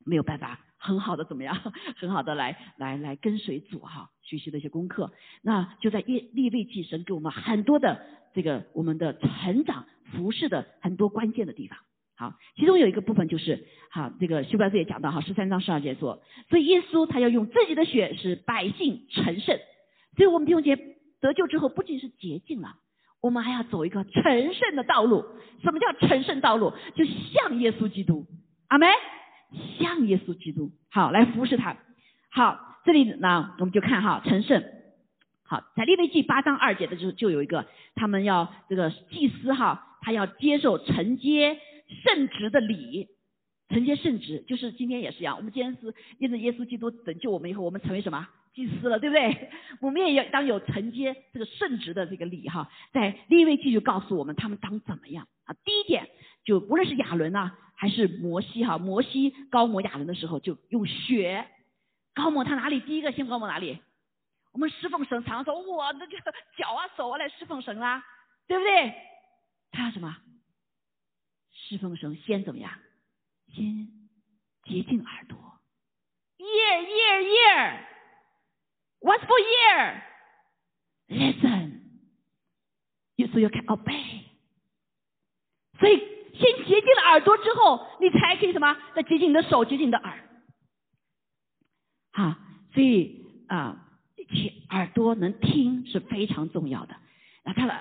没有办法很好的怎么样，很好的来来来跟随主哈，学习的一些功课。那就在立立位记神给我们很多的这个我们的成长。服饰的很多关键的地方，好，其中有一个部分就是，好，这个修伯斯也讲到，哈，十三章十二节说，所以耶稣他要用自己的血使百姓成圣，所以我们弟兄姐得救之后，不仅是洁净了，我们还要走一个成圣的道路。什么叫成圣道路？就像耶稣基督，阿门，像耶稣基督，好，来服侍他。好，这里呢，我们就看哈，成圣。好，在利未记八章二节的时候，就有一个，他们要这个祭司哈。他要接受承接圣职的礼，承接圣职，就是今天也是一样。我们今天是因着耶稣基督拯救我们以后，我们成为什么祭司了，对不对？我们也要当有承接这个圣职的这个礼哈。在利未记就告诉我们，他们当怎么样啊？第一点，就无论是亚伦呐，还是摩西哈，摩西高摩亚伦的时候，就用血高摩他哪里？第一个先高摩哪里？我们侍奉神，常说我的这个脚啊手啊来侍奉神啦，对不对？他要什么？侍奉神先怎么样？先洁净耳朵，ear ear ear，what's for ear？Listen，you so you can obey。所以先洁净了耳朵之后，你才可以什么？再洁净你的手，洁净你的耳。好，所以啊，且耳朵能听是非常重要的。那他的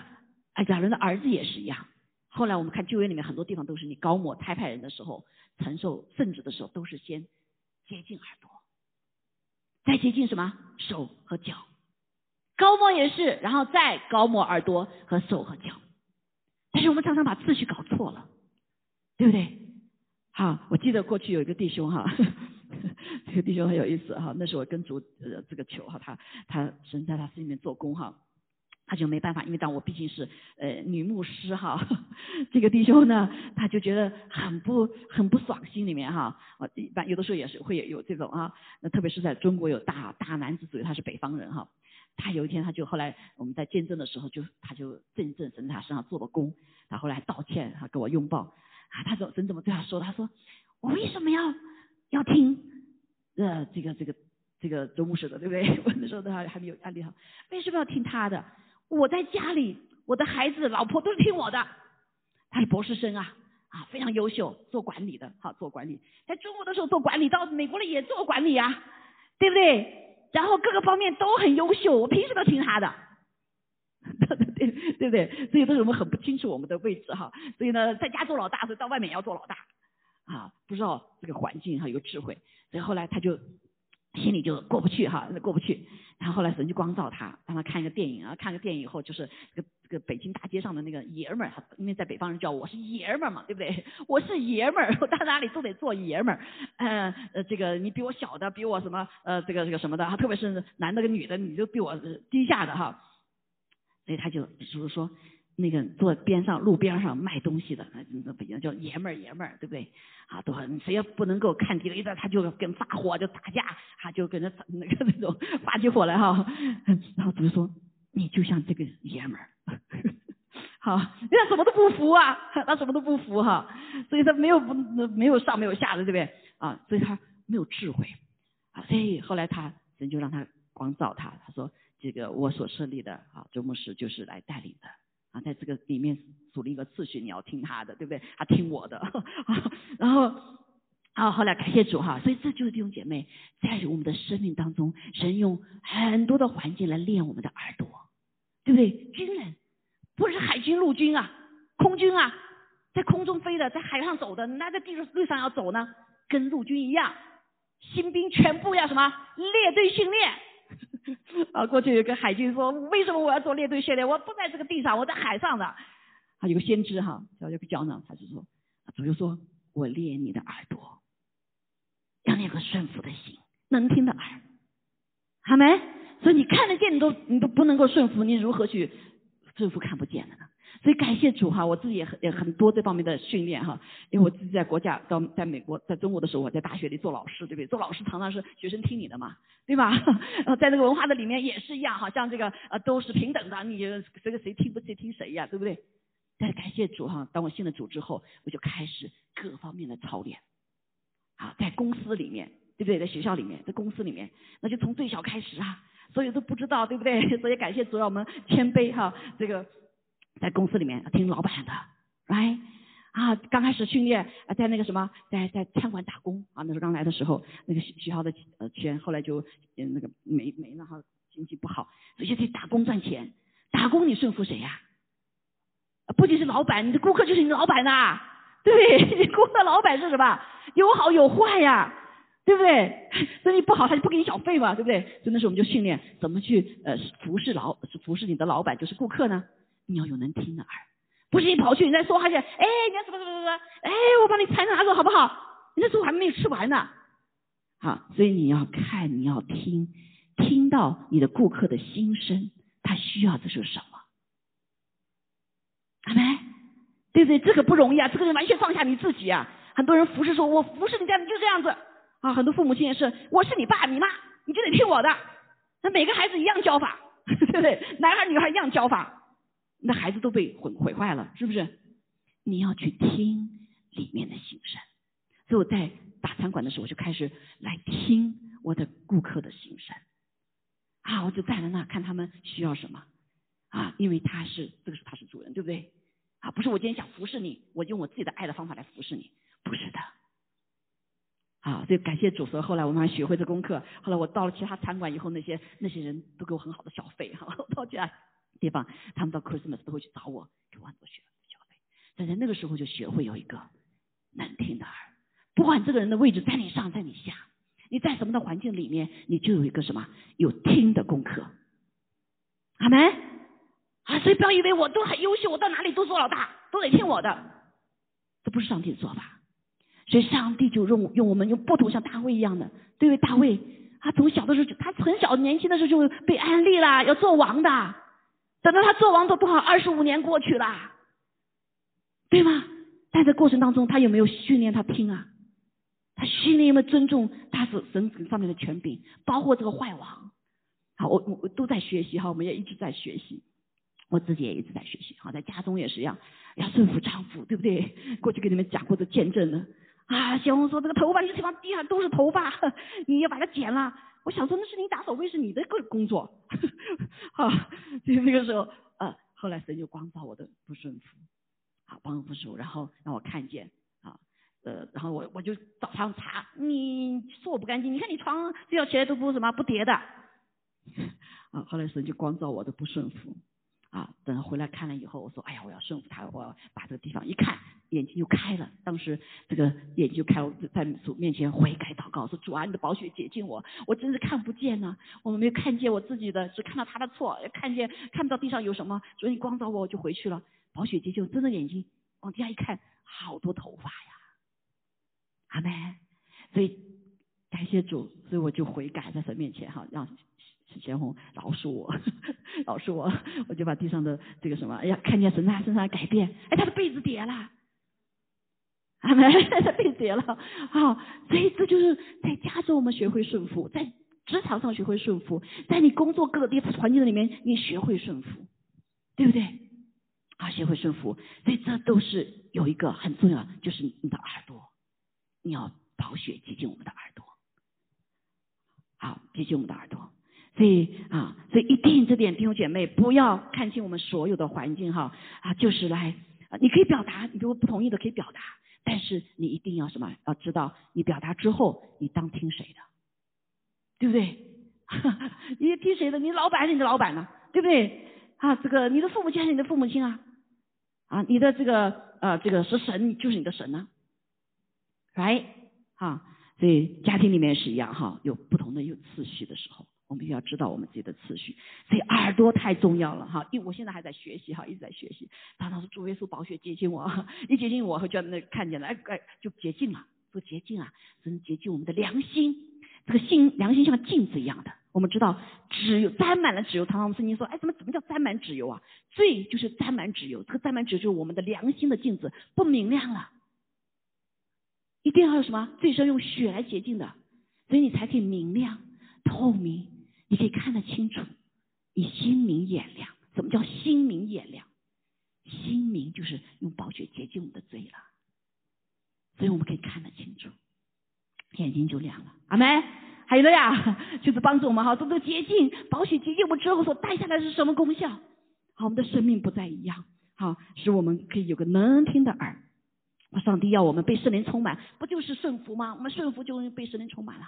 哎，亚伦的儿子也是一样。后来我们看旧约里面很多地方都是你高抹差派人的时候。承受圣旨的时候，都是先接近耳朵，再接近什么手和脚，高摸也是，然后再高摸耳朵和手和脚。但是我们常常把次序搞错了，对不对？好，我记得过去有一个弟兄哈，这个弟兄很有意思哈，那时候我跟主呃这个求哈，他他神在他心里面做工哈。他就没办法，因为当我毕竟是呃女牧师哈，这个弟兄呢，他就觉得很不很不爽心里面哈，我一般有的时候也是会有有这种啊，那特别是在中国有大大男子主义，他是北方人哈，他有一天他就后来我们在见证的时候就他就真正神在他身上做了工，他后来道歉，他跟我拥抱啊，他说神怎么对他说？他说我为什么要要听呃这个这个这个周牧师的对不对？我那时候他还没有案例哈，为什么要听他的？我在家里，我的孩子、老婆都是听我的。他是博士生啊，啊，非常优秀，做管理的，好做管理。在中国的时候做管理，到美国了也做管理啊，对不对？然后各个方面都很优秀，我凭什么听他的？对对不对？所以都是我们很不清楚我们的位置哈。所以呢，在家做老大，所以到外面也要做老大啊，不知道这个环境哈有智慧。所以后来他就心里就过不去哈，过不去。然后后来神就光照他，让他看一个电影啊，看个电影以后就是这个这个北京大街上的那个爷们儿，因为在北方人叫我是爷们儿嘛，对不对？我是爷们儿，我到哪里都得做爷们儿。嗯呃，这个你比我小的，比我什么呃这个这个什么的，特别是男的跟女的，你就比我低下的哈。所以他就就是说。那个坐边上路边上卖东西的，那那北京叫爷们儿爷们儿，对不对？啊，都谁也不能够看低了，一旦他就跟发火就打架，他就跟着那个那种发起火来哈。然后主说：“你就像这个爷们儿，好，他什么都不服啊，他什么都不服哈。所以他没有不没有上没有下的，对不对？啊，所以他没有智慧啊。所以后来他人就让他光照他，他说：这个我所设立的啊，周牧师就是来带领的。”在这个里面组了一个次序，你要听他的，对不对？他听我的，然后啊，后来感谢主哈，所以这就是弟兄姐妹在我们的生命当中，神用很多的环境来练我们的耳朵，对不对？军人不是海军陆军啊，空军啊，在空中飞的，在海上走的，那在地路上要走呢，跟陆军一样，新兵全部要什么列队训练。啊，过去有个海军说，为什么我要做列队训练？我不在这个地上，我在海上的。啊有个先知哈，叫这个教长，他就说，主就说我练你的耳朵，让你有个顺服的心，能听的耳，好没？所以你看得见，你都你都不能够顺服，你如何去顺服看不见的呢？所以感谢主哈，我自己也很也很多这方面的训练哈，因为我自己在国家到在美国在中国的时候，我在大学里做老师，对不对？做老师常常是学生听你的嘛，对吧？呃，在这个文化的里面也是一样，好像这个呃都是平等的，你谁跟谁听不谁听谁呀，对不对？但是感谢主哈，当我信了主之后，我就开始各方面的操练，好，在公司里面，对不对？在学校里面，在公司里面，那就从最小开始啊，所以都不知道，对不对？所以感谢主，让我们谦卑哈，这个。在公司里面听老板的，right 啊，刚开始训练啊，在那个什么，在在餐馆打工啊，那时候刚来的时候，那个学校的呃钱后来就那个没没了哈，经济不好，所以就得打工赚钱。打工你顺服谁呀？不仅是老板，你的顾客就是你的老板呐，对不对？你 顾客老板是什么？有好有坏呀，对不对？生意不好他就不给你小费嘛，对不对？所以那时候我们就训练怎么去呃服侍老服侍你的老板，就是顾客呢。你要有能听的耳，不是你跑去你再说话去，哎，你要什么什么什么，哎，我帮你裁拿走好不好？你那时候还没有吃完呢。好，所以你要看，你要听，听到你的顾客的心声，他需要的是什么？阿妹，对不对？这个不容易啊，这个人完全放下你自己啊。很多人服侍说，我服侍你家，你就这样子啊。很多父母亲也是，我是你爸你妈，你就得听我的。那每个孩子一样教法，对不对？男孩女孩一样教法，那孩子都被毁毁坏了，是不是？你要去听里面的心声。所以我在打餐馆的时候，我就开始来听我的顾客的心声。啊，我就站在那看他们需要什么啊，因为他是这个是他是主人，对不对？啊，不是我今天想服侍你，我用我自己的爱的方法来服侍你，不是的。啊，所以感谢主，所以后来我慢慢学会这功课。后来我到了其他餐馆以后，那些那些人都给我很好的小费哈。到其地方，他们到 Christmas 都会去找我，给我很多学小费。但在那个时候就学会有一个能听的耳，不管这个人的位置在你上，在你下，你在什么的环境里面，你就有一个什么有听的功课。阿门啊！所以不要以为我都很优秀，我到哪里都做老大，都得听我的，这不是上帝的做法。所以上帝就用用我们用不同像大卫一样的，对于？大卫他从小的时候，他很小年轻的时候就被安利啦，要做王的。等到他做王都多少二十五年过去了，对吗？在这过程当中，他有没有训练他听啊？他训练有没有尊重他是神上面的权柄，包括这个坏王？好，我我都在学习哈，我们也一直在学习，我自己也一直在学习。好，在家中也是一样，要顺服丈夫，对不对？过去给你们讲过的见证呢。啊，小红说这个头发，你地方地上都是头发，你要把它剪了。我想说那是你打扫卫生，你的个工作。好，就那个时候，呃，后来神就光照我的不顺服，好帮我不顺服，然后让我看见，啊，呃，然后我我就早上查，你说我不干净，你看你床睡觉起来都不什么不叠的，啊，后来神就光照我的不顺服。啊，等回来看了以后，我说：“哎呀，我要顺服他，我要把这个地方一看，眼睛就开了。当时这个眼睛就开了，在主面前悔改祷告，说：主啊，你的宝血洁净我，我真是看不见呢，我没有看见我自己的，只看到他的错，看见看不到地上有什么，所以你光照我，我就回去了。宝血洁净，睁着眼睛往地下一看，好多头发呀，阿妹，所以感谢主，所以我就悔改在神面前哈，让。”许贤红饶恕我，饶恕我，我就把地上的这个什么，哎呀，看见神在他身上改变，哎，他的被子叠了，阿门，被劫了，好，所以这就是在家中我们学会顺服，在职场上学会顺服，在你工作各个地方环境里面你学会顺服，对不对？啊，学会顺服，所以这都是有一个很重要的，就是你的耳朵，你要保血接近我们的耳朵，好，接近我们的耳朵。所以啊，所以一定这点弟兄姐妹不要看清我们所有的环境哈啊，就是来，啊你可以表达，你如果不同意的可以表达，但是你一定要什么？要知道你表达之后，你当听谁的，对不对？你听谁的？你老板是你的老板呢？对不对？啊，这个你的父母亲还是你的父母亲啊？啊，你的这个呃这个是神就是你的神呢，right？啊，所以家庭里面是一样哈，有不同的有次序的时候。我们要知道我们自己的次序，所以耳朵太重要了哈。因为我现在还在学习哈，一直在学习。常常说主耶稣宝血洁净我，一洁净我，就那看见了，哎哎，就洁净了。说洁净啊，能洁净我们的良心。这个心良心像镜子一样的。我们知道，脂油沾满了脂油。常常我们圣经说，哎，怎么怎么叫沾满脂油啊？罪就是沾满脂油，这个沾满脂油就是我们的良心的镜子不明亮了。一定要有什么？最是要用血来洁净的，所以你才可以明亮透明。你可以看得清楚，你心明眼亮。什么叫心明眼亮？心明就是用宝血洁净我们的罪了，所以我们可以看得清楚，眼睛就亮了。阿门。还有了呀，就是帮助我们哈，做这洁净，宝血洁净我们之后所带下来是什么功效？好，我们的生命不再一样，好，使我们可以有个能听的耳。上帝要我们被圣灵充满，不就是顺服吗？我们顺服就容易被圣灵充满了。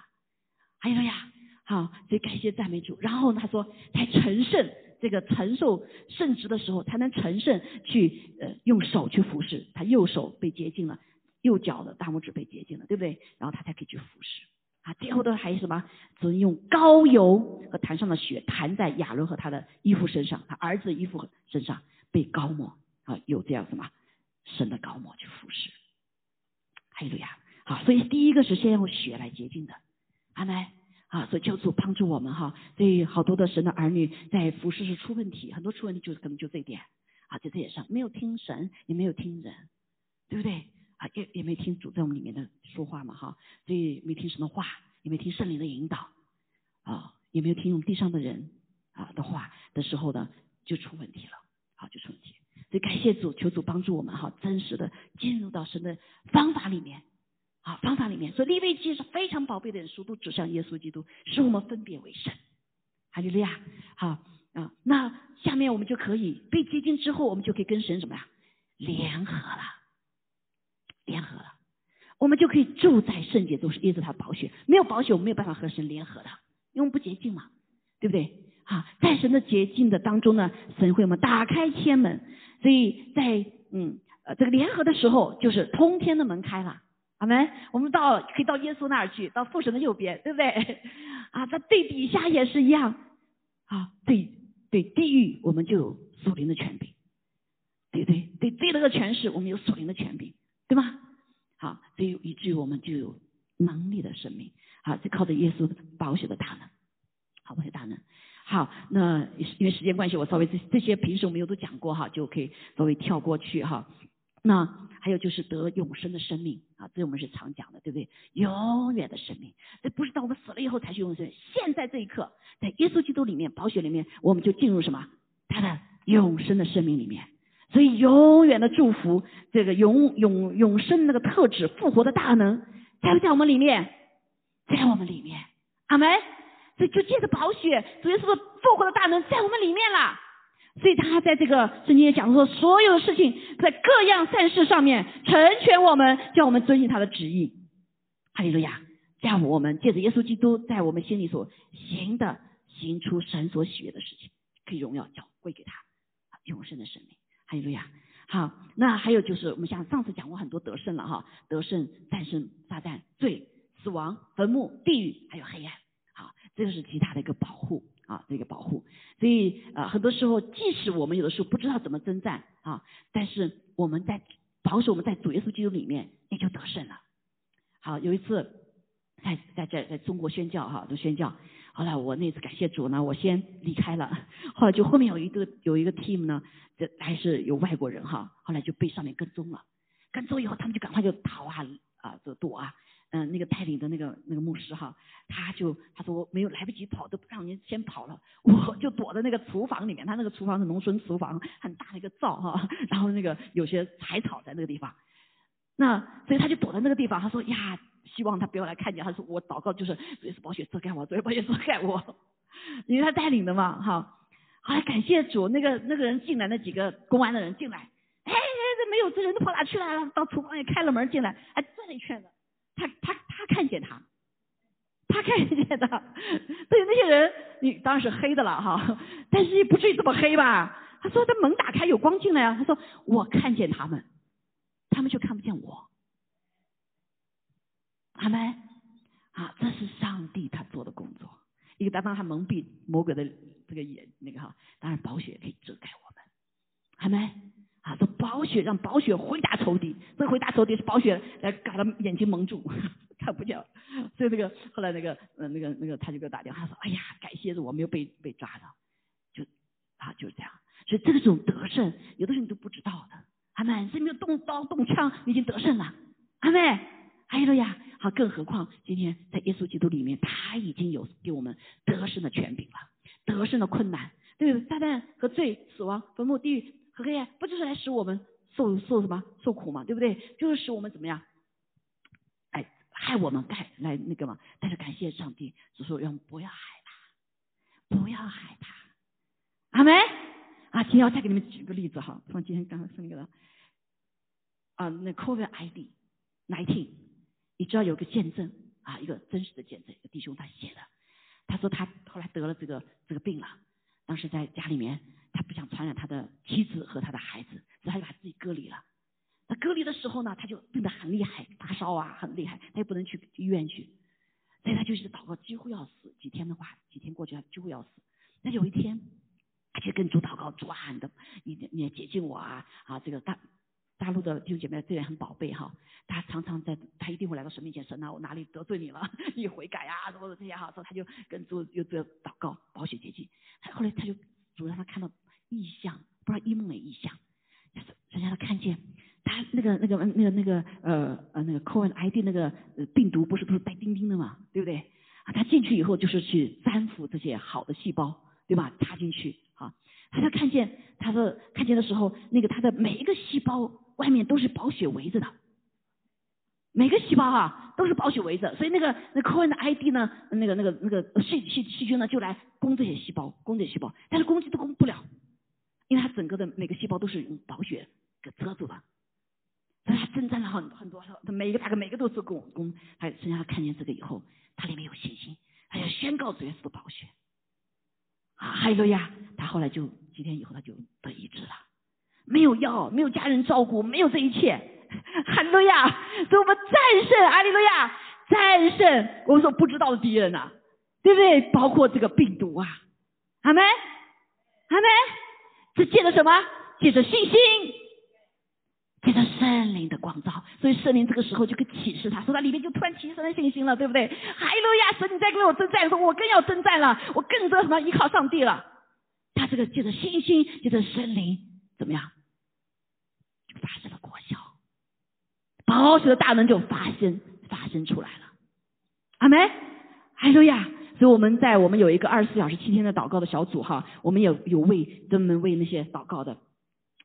还有了呀。好，所以感谢赞美主。然后他说，才成圣，这个承受圣职的时候，才能成圣，去呃用手去服侍。他右手被洁净了，右脚的大拇指被洁净了，对不对？然后他才可以去服侍。啊，最后的还有什么？只能用膏油和坛上的血弹在亚伦和他的衣服身上，他儿子衣服身上被膏抹啊，有这样什么神的膏抹去服侍。还有呀。好，所以第一个是先用血来洁净的，阿门。啊，所以求主帮助我们哈。所以好多的神的儿女在服侍是出问题，很多出问题就是可能就这一点啊，在这点上没有听神，也没有听人，对不对？啊，也也没听主在我们里面的说话嘛哈。所以没听神的话，也没听圣灵的引导啊，也没有听用地上的人啊的话的时候呢，就出问题了，啊就出问题。所以感谢主，求主帮助我们哈，真实的进入到神的方法里面。啊，方法里面，所以利未记是非常宝贝的书，都指向耶稣基督，使我们分别为圣。哈利路亚。好啊，那下面我们就可以被接近之后，我们就可以跟神怎么样联合了？联合了，我们就可以住在圣洁中，是耶稣他的宝血。没有宝血，我们没有办法和神联合的，因为我们不洁净嘛，对不对？啊，在神的洁净的当中呢，神会我们打开天门，所以在嗯呃这个联合的时候，就是通天的门开了。阿门！我们到可以到耶稣那儿去，到父神的右边，对不对？啊，在最底下也是一样。啊，对对，地狱我们就有属灵的权柄，对对对，对那个权势我们有属灵的权柄，对吗？好，所以以至于我们就有能力的生命。好，就靠着耶稣保血的大能，好，宝血大能。好，那因为时间关系，我稍微这这些平时我们有都讲过哈，就可以稍微跳过去哈。那还有就是得永生的生命啊，这我们是常讲的，对不对？永远的生命，这不是到我们死了以后才去永生，现在这一刻，在耶稣基督里面、宝血里面，我们就进入什么？他的永生的生命里面。所以永远的祝福，这个永永永生那个特质、复活的大能，在不在我们里面？在我们里面，阿门。所以就借着宝血，主耶稣复活的大能在我们里面了。所以他在这个圣经也讲说，所有的事情在各样善事上面成全我们，叫我们遵循他的旨意。哈利路亚！叫我们借着耶稣基督在我们心里所行的，行出神所喜悦的事情，可以荣耀交归给他，永生的生命。哈利路亚！好，那还有就是我们像上次讲过很多得胜了哈，得胜战胜撒旦、罪、死亡、坟墓、地狱，还有黑暗。好，这个是极大的一个保护。啊，这个保护，所以啊，很多时候，即使我们有的时候不知道怎么征战啊，但是我们在保守我们在主耶稣基督里面，也就得胜了。好，有一次在在在在中国宣教哈，都宣教，后来我那次感谢主呢，我先离开了，后来就后面有一个有一个 team 呢，这还是有外国人哈，后来就被上面跟踪了，跟踪以后他们就赶快就逃啊啊，就躲啊。嗯，那个带领的那个那个牧师哈，他就他说没有来不及跑，都不让人先跑了，我就躲在那个厨房里面。他那个厨房是农村厨房，很大的一个灶哈，然后那个有些柴草在那个地方。那所以他就躲在那个地方，他说呀，希望他不要来看见。他说我祷告就是主是保险遮盖我，主是保险遮盖我，因为他带领的嘛哈。后来感谢主，那个那个人进来，那几个公安的人进来，哎哎，这没有这人都跑哪去了？到厨房也开了门进来，还转了一圈子。他他他看见他，他看见他，对那些人，你当然是黑的了哈，但是也不至于这么黑吧？他说他门打开有光进来啊，他说我看见他们，他们就看不见我，阿门。啊，这是上帝他做的工作，一个当当他蒙蔽魔鬼的这个眼那个哈，当然宝血可以遮盖我们，阿门。啊，这宝血让宝血回答仇敌，这回答仇敌是宝血来把他眼睛蒙住，看不见。所以那个后来那个呃那个那个他就给我打电话说，哎呀，感谢我没有被被抓到，就啊就是这样。所以这种得胜，有的时候你都不知道的。阿妹，是没有动刀动枪，已经得胜了。阿妹，哎呀，好，更何况今天在耶稣基督里面，他已经有给我们得胜的权柄了，得胜的困难，对不对？撒旦和罪、死亡、坟墓、地狱。可以，不就是来使我们受受什么受苦嘛，对不对？就是使我们怎么样？哎，害我们害来那个嘛。但是感谢上帝，就说让不要害怕，不要害怕。阿梅啊，今天要再给你们举个例子哈，从今天刚刚说那个啊，那 COVID ID nineteen，你知道有个见证啊，一个真实的见证，一个弟兄他写的，他说他后来得了这个这个病了，当时在家里面。他不想传染他的妻子和他的孩子，所以他就把自己隔离了。他隔离的时候呢，他就病得很厉害，发烧啊，很厉害，他又不能去医院去，所以他就是祷告，几乎要死。几天的话，几天过去，他几乎要死。那有一天，他就跟主祷告，主啊，你的，你你解救我啊啊！这个大大陆的弟兄姐妹这点很宝贝哈，他常常在，他一定会来到神面前，神啊，我哪里得罪你了？你悔改啊，什么的这些哈，说他就跟主又这祷告，保险洁净。后来他就主让他看到异象，不知道一梦的异象，就是人家都看见他那个那个那个那个呃呃那个 c o v i n ID 那个病毒不是都是带钉钉的嘛，对不对？啊，他进去以后就是去粘附这些好的细胞，对吧？插进去啊，他就看见他的看见的时候，那个他的每一个细胞。外面都是宝血围着的，每个细胞哈都是宝血围着，所以那个那 c o i n 的 ID 呢，那个那个那个细细细菌呢就来攻这些细胞，攻这些细胞，但是攻击都攻不了，因为它整个的每个细胞都是用宝血给遮住了，所以他征战了很很多，他每一个大概每个都是攻攻，他剩下他看见这个以后，他里面有信心，他要宣告主耶稣的宝血，啊，还有呀，他后来就几天以后他就得医治了。没有药，没有家人照顾，没有这一切，哈利路亚！所以我们战胜，阿利路亚，战胜我们所不知道的敌人呐，对不对？包括这个病毒啊，阿门，阿门。是借着什么？借着信心，借着圣灵的光照。所以圣灵这个时候就可以启示他，说他里面就突然提升了信心了，对不对？哈利路亚！神你在跟我征战，说我更要征战了，我更知道什么依靠上帝了。他这个借着信心，借着圣灵，怎么样？发生了果效，宝血的大能就发生发生出来了，阿门，哈利路亚！所以我们在我们有一个二十四小时七天的祷告的小组哈，我们有有为专门为那些祷告的，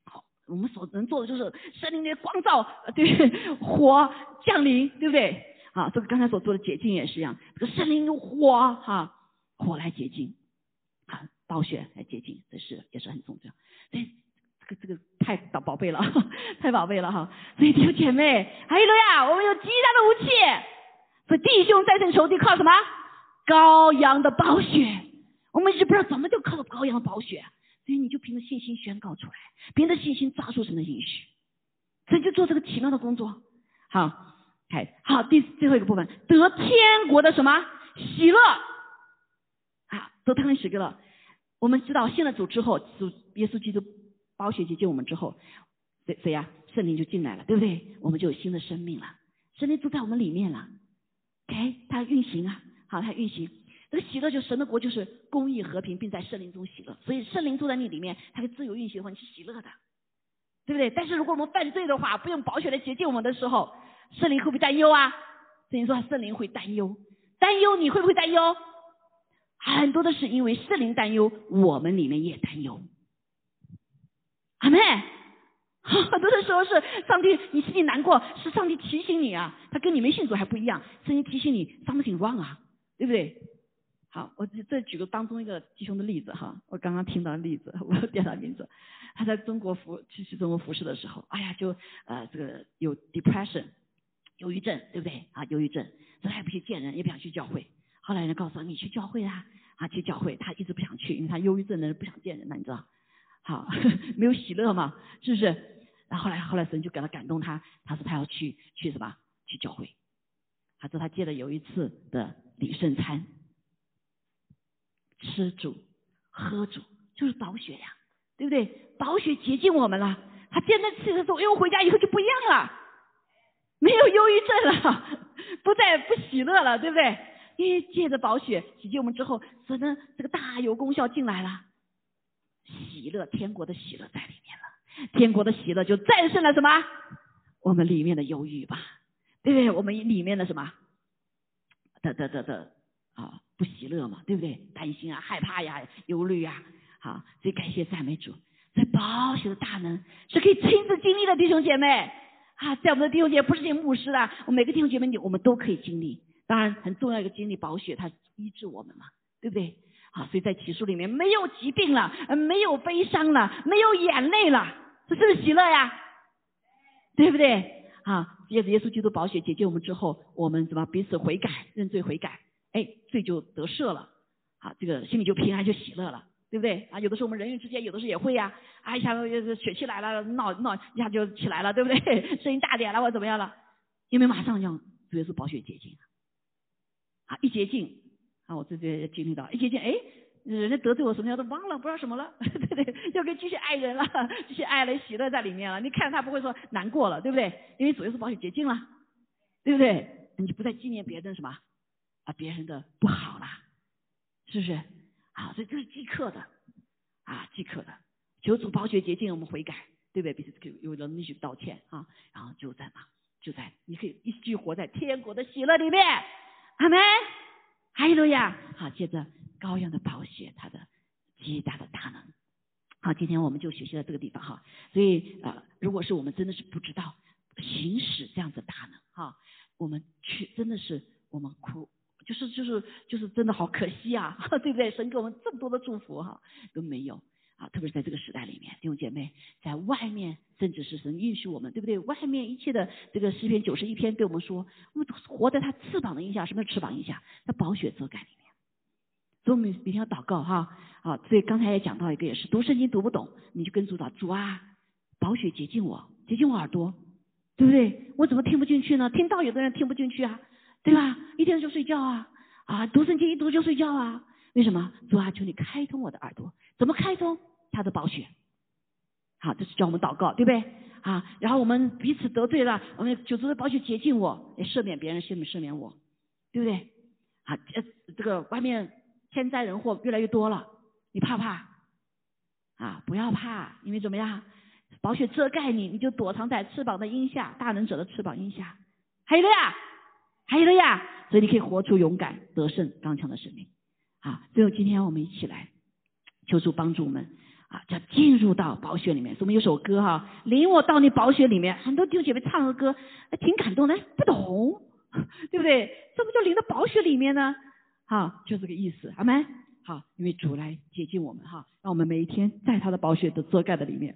好，我们所能做的就是圣灵的光照，对，火降临，对不对？啊，这个刚才所做的洁净也是一样，这个圣灵用火哈，火来洁净，啊，宝血来洁净，这是也是很重要，所以。这个这个太宝宝贝了，太宝贝了哈！所以弟兄姐妹，哈利路亚，我们有极大的武器。所以弟兄战胜仇敌靠什么？羔羊的宝血。我们一直不知道怎么就靠了羔羊的宝血，所以你就凭着信心宣告出来，凭着信心抓住神的应许，所以就做这个奇妙的工作。好，开好第最后一个部分，得天国的什么喜乐？啊，得天国喜乐。我们知道信了主之后，主耶稣基督。宝血接近我们之后，谁谁呀？圣灵就进来了，对不对？我们就有新的生命了，圣灵住在我们里面了。OK，它运行啊，好，它运行。这个喜乐就神的国就是公义和平，并在圣灵中喜乐。所以圣灵住在你里面，它可以自由运行的话，你是喜乐的，对不对？但是如果我们犯罪的话，不用宝血来洁净我们的时候，圣灵会不会担忧啊？圣灵说圣灵会担忧，担忧你会不会担忧？很多的是因为圣灵担忧，我们里面也担忧。阿妹，很多的时候是上帝，你心里难过，是上帝提醒你啊，他跟你没信主还不一样，圣经提醒你，something wrong 啊，对不对？好，我这举个当中一个弟兄的例子哈，我刚刚听到的例子，我点他名字，他在中国服去去中国服侍的时候，哎呀，就呃这个有 depression，忧郁症，对不对？啊，忧郁症，所以他也不去见人，也不想去教会。后来人告诉他，你去教会啊，啊去教会，他一直不想去，因为他忧郁症的人不想见人了，你知道。好，没有喜乐嘛，是不是？然后来，后来神就给他感动他，他说他要去去什么？去教会。他说他借了有一次的礼圣餐，吃主喝主就是宝血呀，对不对？宝血洁净我们了。他现在吃的时候，因为回家以后就不一样了，没有忧郁症了，不再不喜乐了，对不对？因为借着宝血洗净我们之后，神的这个大有功效进来了。喜乐，天国的喜乐在里面了。天国的喜乐就战胜了什么？我们里面的忧郁吧，对不对？我们里面的什么？的的的的啊，不喜乐嘛，对不对？担心啊，害怕呀，忧虑呀，好，所以感谢赞美主，在保险的大能是可以亲自经历的，弟兄姐妹啊，在我们的弟兄姐妹不是些牧师啊，我每个弟兄姐妹你我们都可以经历。当然，很重要一个经历，保险它医治我们嘛，对不对？啊，所以在起诉里面没有疾病了，没有悲伤了，没有眼泪了，这是不是喜乐呀？对不对？啊，借着耶稣基督宝血解救我们之后，我们怎么彼此悔改、认罪悔改？哎，罪就得赦了，啊，这个心里就平安就喜乐了，对不对？啊，有的时候我们人与之间有的时候也会呀，啊，一下子血气来了，闹闹一下就起来了，对不对？声音大点了或怎么样了？因为马上要主耶稣保血洁净啊，一洁净。啊，我这边经历到一接近，哎，人家得罪我什么样都忘了，不知道什么了，对 对？又跟继续爱人了，继续爱了，喜乐在里面了。你看他不会说难过了，对不对？因为主耶稣保险洁净了，对不对？你不再纪念别人什么啊，别人的不好了，是不是？啊，所以这是即刻的啊，即刻的。求主保血洁净，我们悔改，对不对？彼此有能力去道歉啊，然后就在嘛，就在你可以一直活在天国的喜乐里面，阿门。哈利路亚，好，接着。羔羊的宝血，它的极大的大能。好，今天我们就学习到这个地方哈。所以呃，如果是我们真的是不知道行使这样的大能哈，我们去真的是我们哭，就是就是就是真的好可惜啊，对不对？神给我们这么多的祝福哈，都没有啊。特别是在这个时代里面，弟兄姐妹，在外面甚至是神允许我们，对不对？外面一切的这个诗篇九十一篇对我们说，我们活在他翅膀的影响，什么翅膀影响？在宝血遮盖里面。所以我们每天要祷告哈，啊，所以刚才也讲到一个，也是读圣经读不懂，你就跟主祷，主啊，宝血洁净我，洁净我耳朵，对不对？我怎么听不进去呢？听到有的人听不进去啊，对吧？一天就睡觉啊，啊，读圣经一读就睡觉啊，为什么？主啊，求你开通我的耳朵，怎么开通？他的宝血，好，这是教我们祷告，对不对？啊，然后我们彼此得罪了，我们求主的宝血洁净我，也赦免别人，赦免赦免我，对不对？啊，这这个外面。天灾人祸越来越多了，你怕不怕？啊，不要怕，因为怎么样？宝血遮盖你，你就躲藏在翅膀的荫下，大能者的翅膀荫下。还有了呀，还有了呀，所以你可以活出勇敢、得胜、刚强的生命。啊，最后今天我们一起来求助帮助我们啊，叫进入到宝血里面。我们有首歌哈，领我到你宝血里面。很多弟兄姐妹唱的歌，挺感动的，不懂，对不对？怎么就领到宝血里面呢？好，就这个意思，好没？好，因为主来接近我们哈，让我们每一天在他的宝血的遮盖的里面，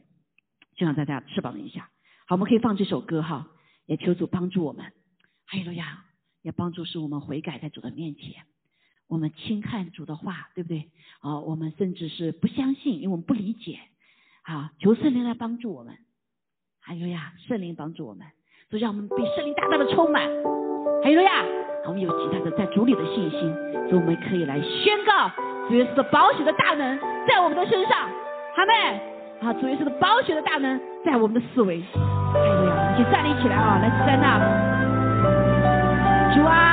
就像大家翅膀一下。好，我们可以放这首歌哈，也求主帮助我们。还有了呀，也帮助使我们悔改在主的面前，我们轻看主的话，对不对？啊，我们甚至是不相信，因为我们不理解。好，求圣灵来帮助我们。还有呀，圣灵帮助我们，就让我们被圣灵大大的充满。还有呀。我们有其他的在主里的信心，所以我们可以来宣告主耶稣的宝血的大能在我们的身上，好没？啊，主耶稣的宝血的大能在我们的思维，还有呀，一起站立起来啊，来站那。主啊，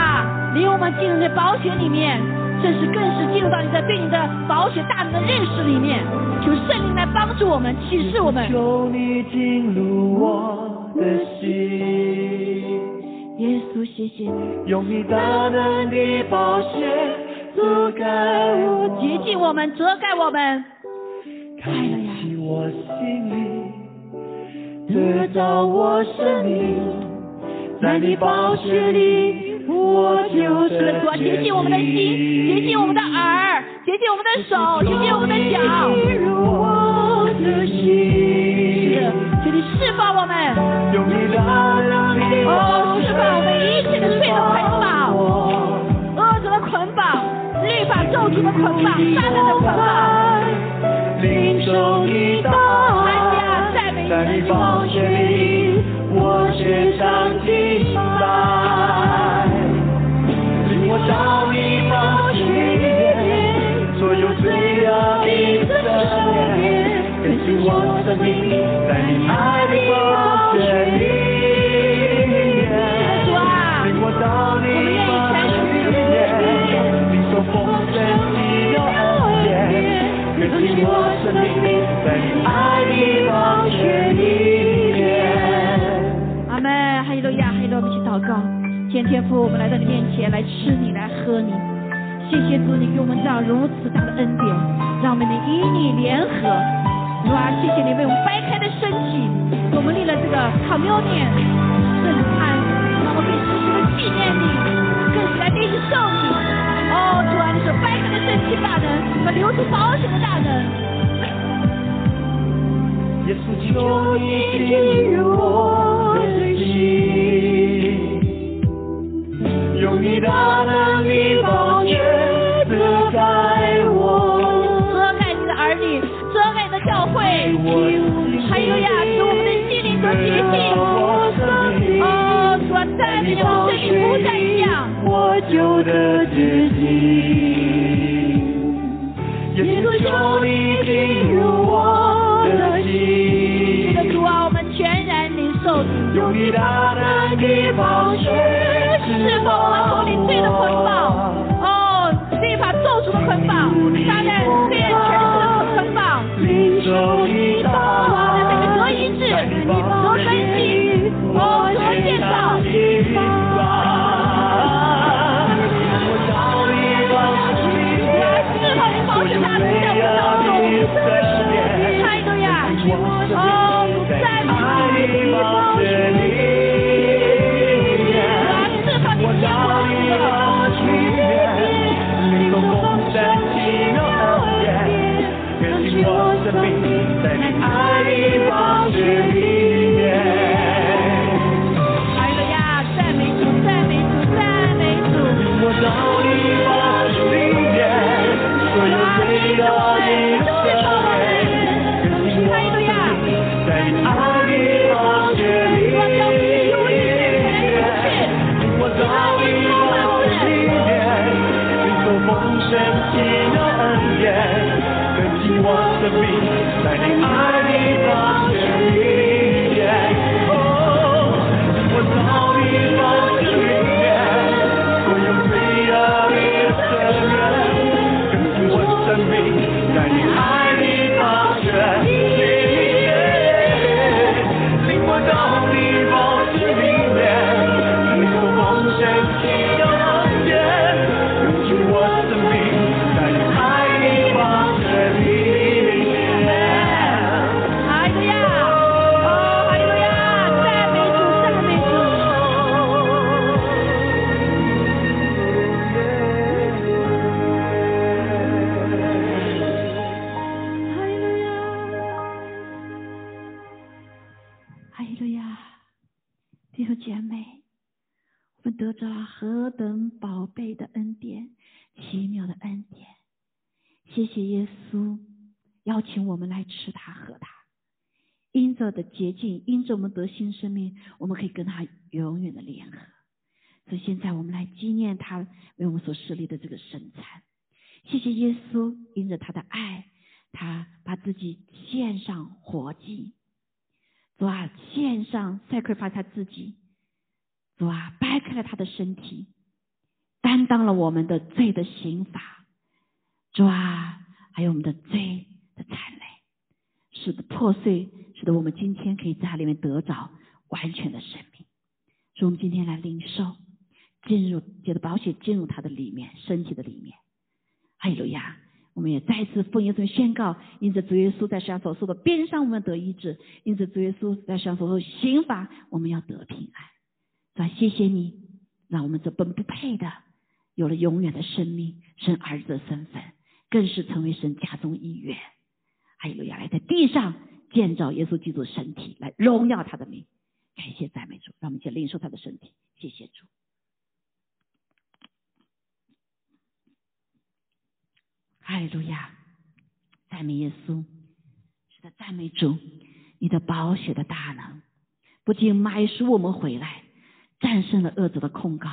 领我们进入这宝血里面，这是更是进入到你的对你的宝血大能的认识里面，求圣灵来帮助我们启示我们。求你进入我的心。耶稣，谢谢你，用你大能的宝血遮盖我，洁净我们，遮盖我们，开启我心里，得到我生命，在你宝血里，我就是主，洁净我们的心，洁净我们的耳，洁净我们的手，洁净我们的脚，请你释放我们，用你大能的把我们一切的罪的捆绑，恶者的捆绑，律法咒诅的捆绑，杀人的捆绑。领受你的爱，在你宝血里，我献上敬我生命，在你爱的宝血里。阿妹，哈利路亚，哈利路亚，我们一起祷告。天天父，我们来到你面前，来吃你，来喝你。谢谢主，你给我们这样如此大的恩典，让我们能与你联合。主啊，谢谢你为我们掰开的身体，我们立了这个 communion 圣餐，让我们可以时时的纪念你，更是来领受你。哦，主啊，你所掰开的身体大能，和流出宝血的大能。耶稣，求你进入我的心，用你大能一样，我就得洁净。耶稣求你进入我的心。主啊，我们全然领受你，用你大能的宝血可以跟他永远的联合。所以现在我们来纪念他为我们所设立的这个圣餐。谢谢耶稣，因着他的爱，他把自己献上活祭。主啊，献上 sacrifice 他自己。主啊，掰开了他的身体，担当了我们的罪的刑罚。主啊，还有我们的罪的惨累，使得破碎，使得我们今天可以在它里面得着完全的生命。所以，我们今天来领受，进入借着保险进入他的里面，身体的里面。哈利路亚！我们也再次奉耶稣宣告，因着主耶稣在世上所受的鞭伤，我们得医治；因着主耶稣在世上所受的刑罚，我们要得平安。主啊，谢谢你，让我们这本不配的，有了永远的生命，生儿子的身份，更是成为神家中一员。哈利路亚！来在地上建造耶稣基督的身体，来荣耀他的名。感谢赞美主，让我们一起领受他的身体。谢谢主。哈利路亚，赞美耶稣，是的，赞美主，你的宝血的大能，不仅买赎我们回来，战胜了恶者的控告，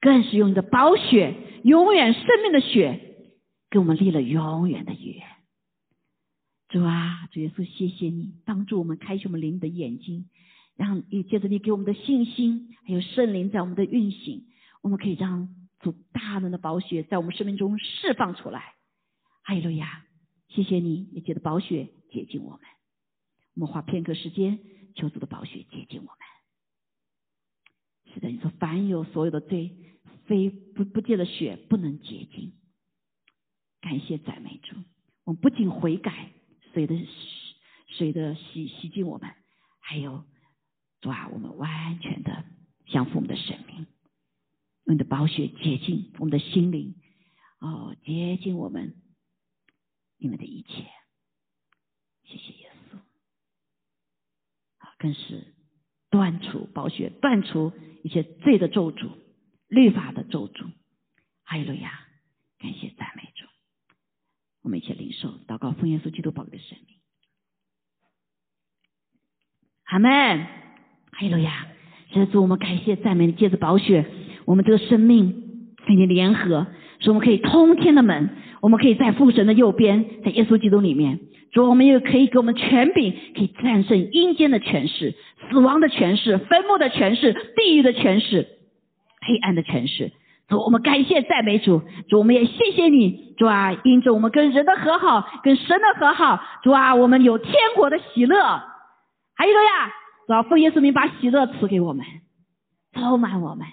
更是用你的宝血，永远生命的血，给我们立了永远的约。主啊，主耶稣，谢谢你帮助我们开启我们灵的眼睛，让也借着你给我们的信心，还有圣灵在我们的运行，我们可以让主大能的宝血在我们生命中释放出来。哈利路亚！谢谢你，也借着宝血洁净我们。我们花片刻时间，求主的宝血洁净我们。是的，你说凡有所有的罪，非不不借的血不能洁净。感谢赞美主，我们不仅悔改，水的水的洗洗净我们，还有主啊，我们完全的降服我们的生命，用你的宝血洁净我们的心灵，哦，洁净我们你们的一切。谢谢耶稣，啊，更是断除宝血，断除一切罪的咒诅、律法的咒诅。哈利路亚！感谢赞美主。我们一起领受祷告，奉耶稣基督宝贵的神命。阿门。哈利路亚！谢谢主，我们感谢赞美你，借着宝血，我们这个生命跟你联合，使我们可以通天的门，我们可以在父神的右边，在耶稣基督里面。主，我们又可以给我们权柄，可以战胜阴间的权势、死亡的权势、坟墓的权势、地狱的权势、黑暗的权势。主，我们感谢赞美主。主，我们也谢谢你，主啊，因着我们跟人的和好，跟神的和好，主啊，我们有天国的喜乐。还有个呀，主啊，奉耶稣名把喜乐赐给我们，充满我们。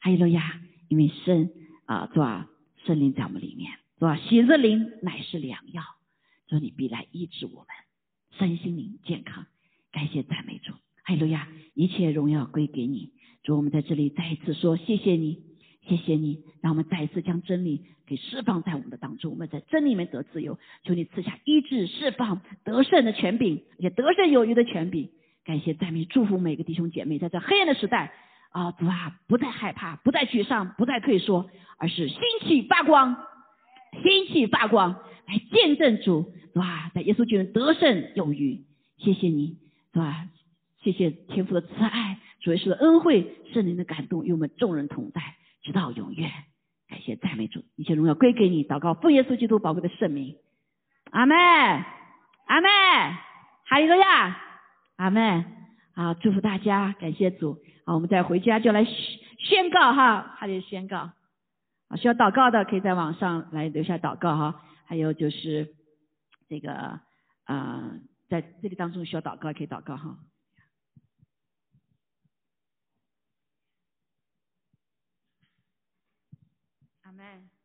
还有个呀，因为圣啊，主啊，圣灵在我们里面，主啊，喜乐灵乃是良药。主，你必来医治我们身心灵健康。感谢赞美主，哈利路亚！一切荣耀归给你。主，我们在这里再一次说谢谢你，谢谢你，让我们再一次将真理给释放在我们的当中。我们在真理里面得自由，求你赐下医治、释放、得胜的权柄，也得胜有余的权柄。感谢赞美，祝福每个弟兄姐妹，在这黑暗的时代啊，主啊，不再害怕，不再沮丧，不再退缩，而是兴起发光，兴起发光，来见证主。是吧？在耶稣基督得胜有余，谢谢你，是吧？谢谢天父的慈爱，主耶稣的恩惠，圣灵的感动，与我们众人同在，直到永远。感谢赞美主，一切荣耀归给你。祷告奉耶稣基督宝贵的圣名，阿门，阿门，哈利路亚，阿门。好，祝福大家，感谢主。好，我们再回家就来宣告哈，还得宣告。啊，需要祷告的可以在网上来留下祷告哈。还有就是。这个啊，在这里当中需要祷告，可以祷告哈。阿门。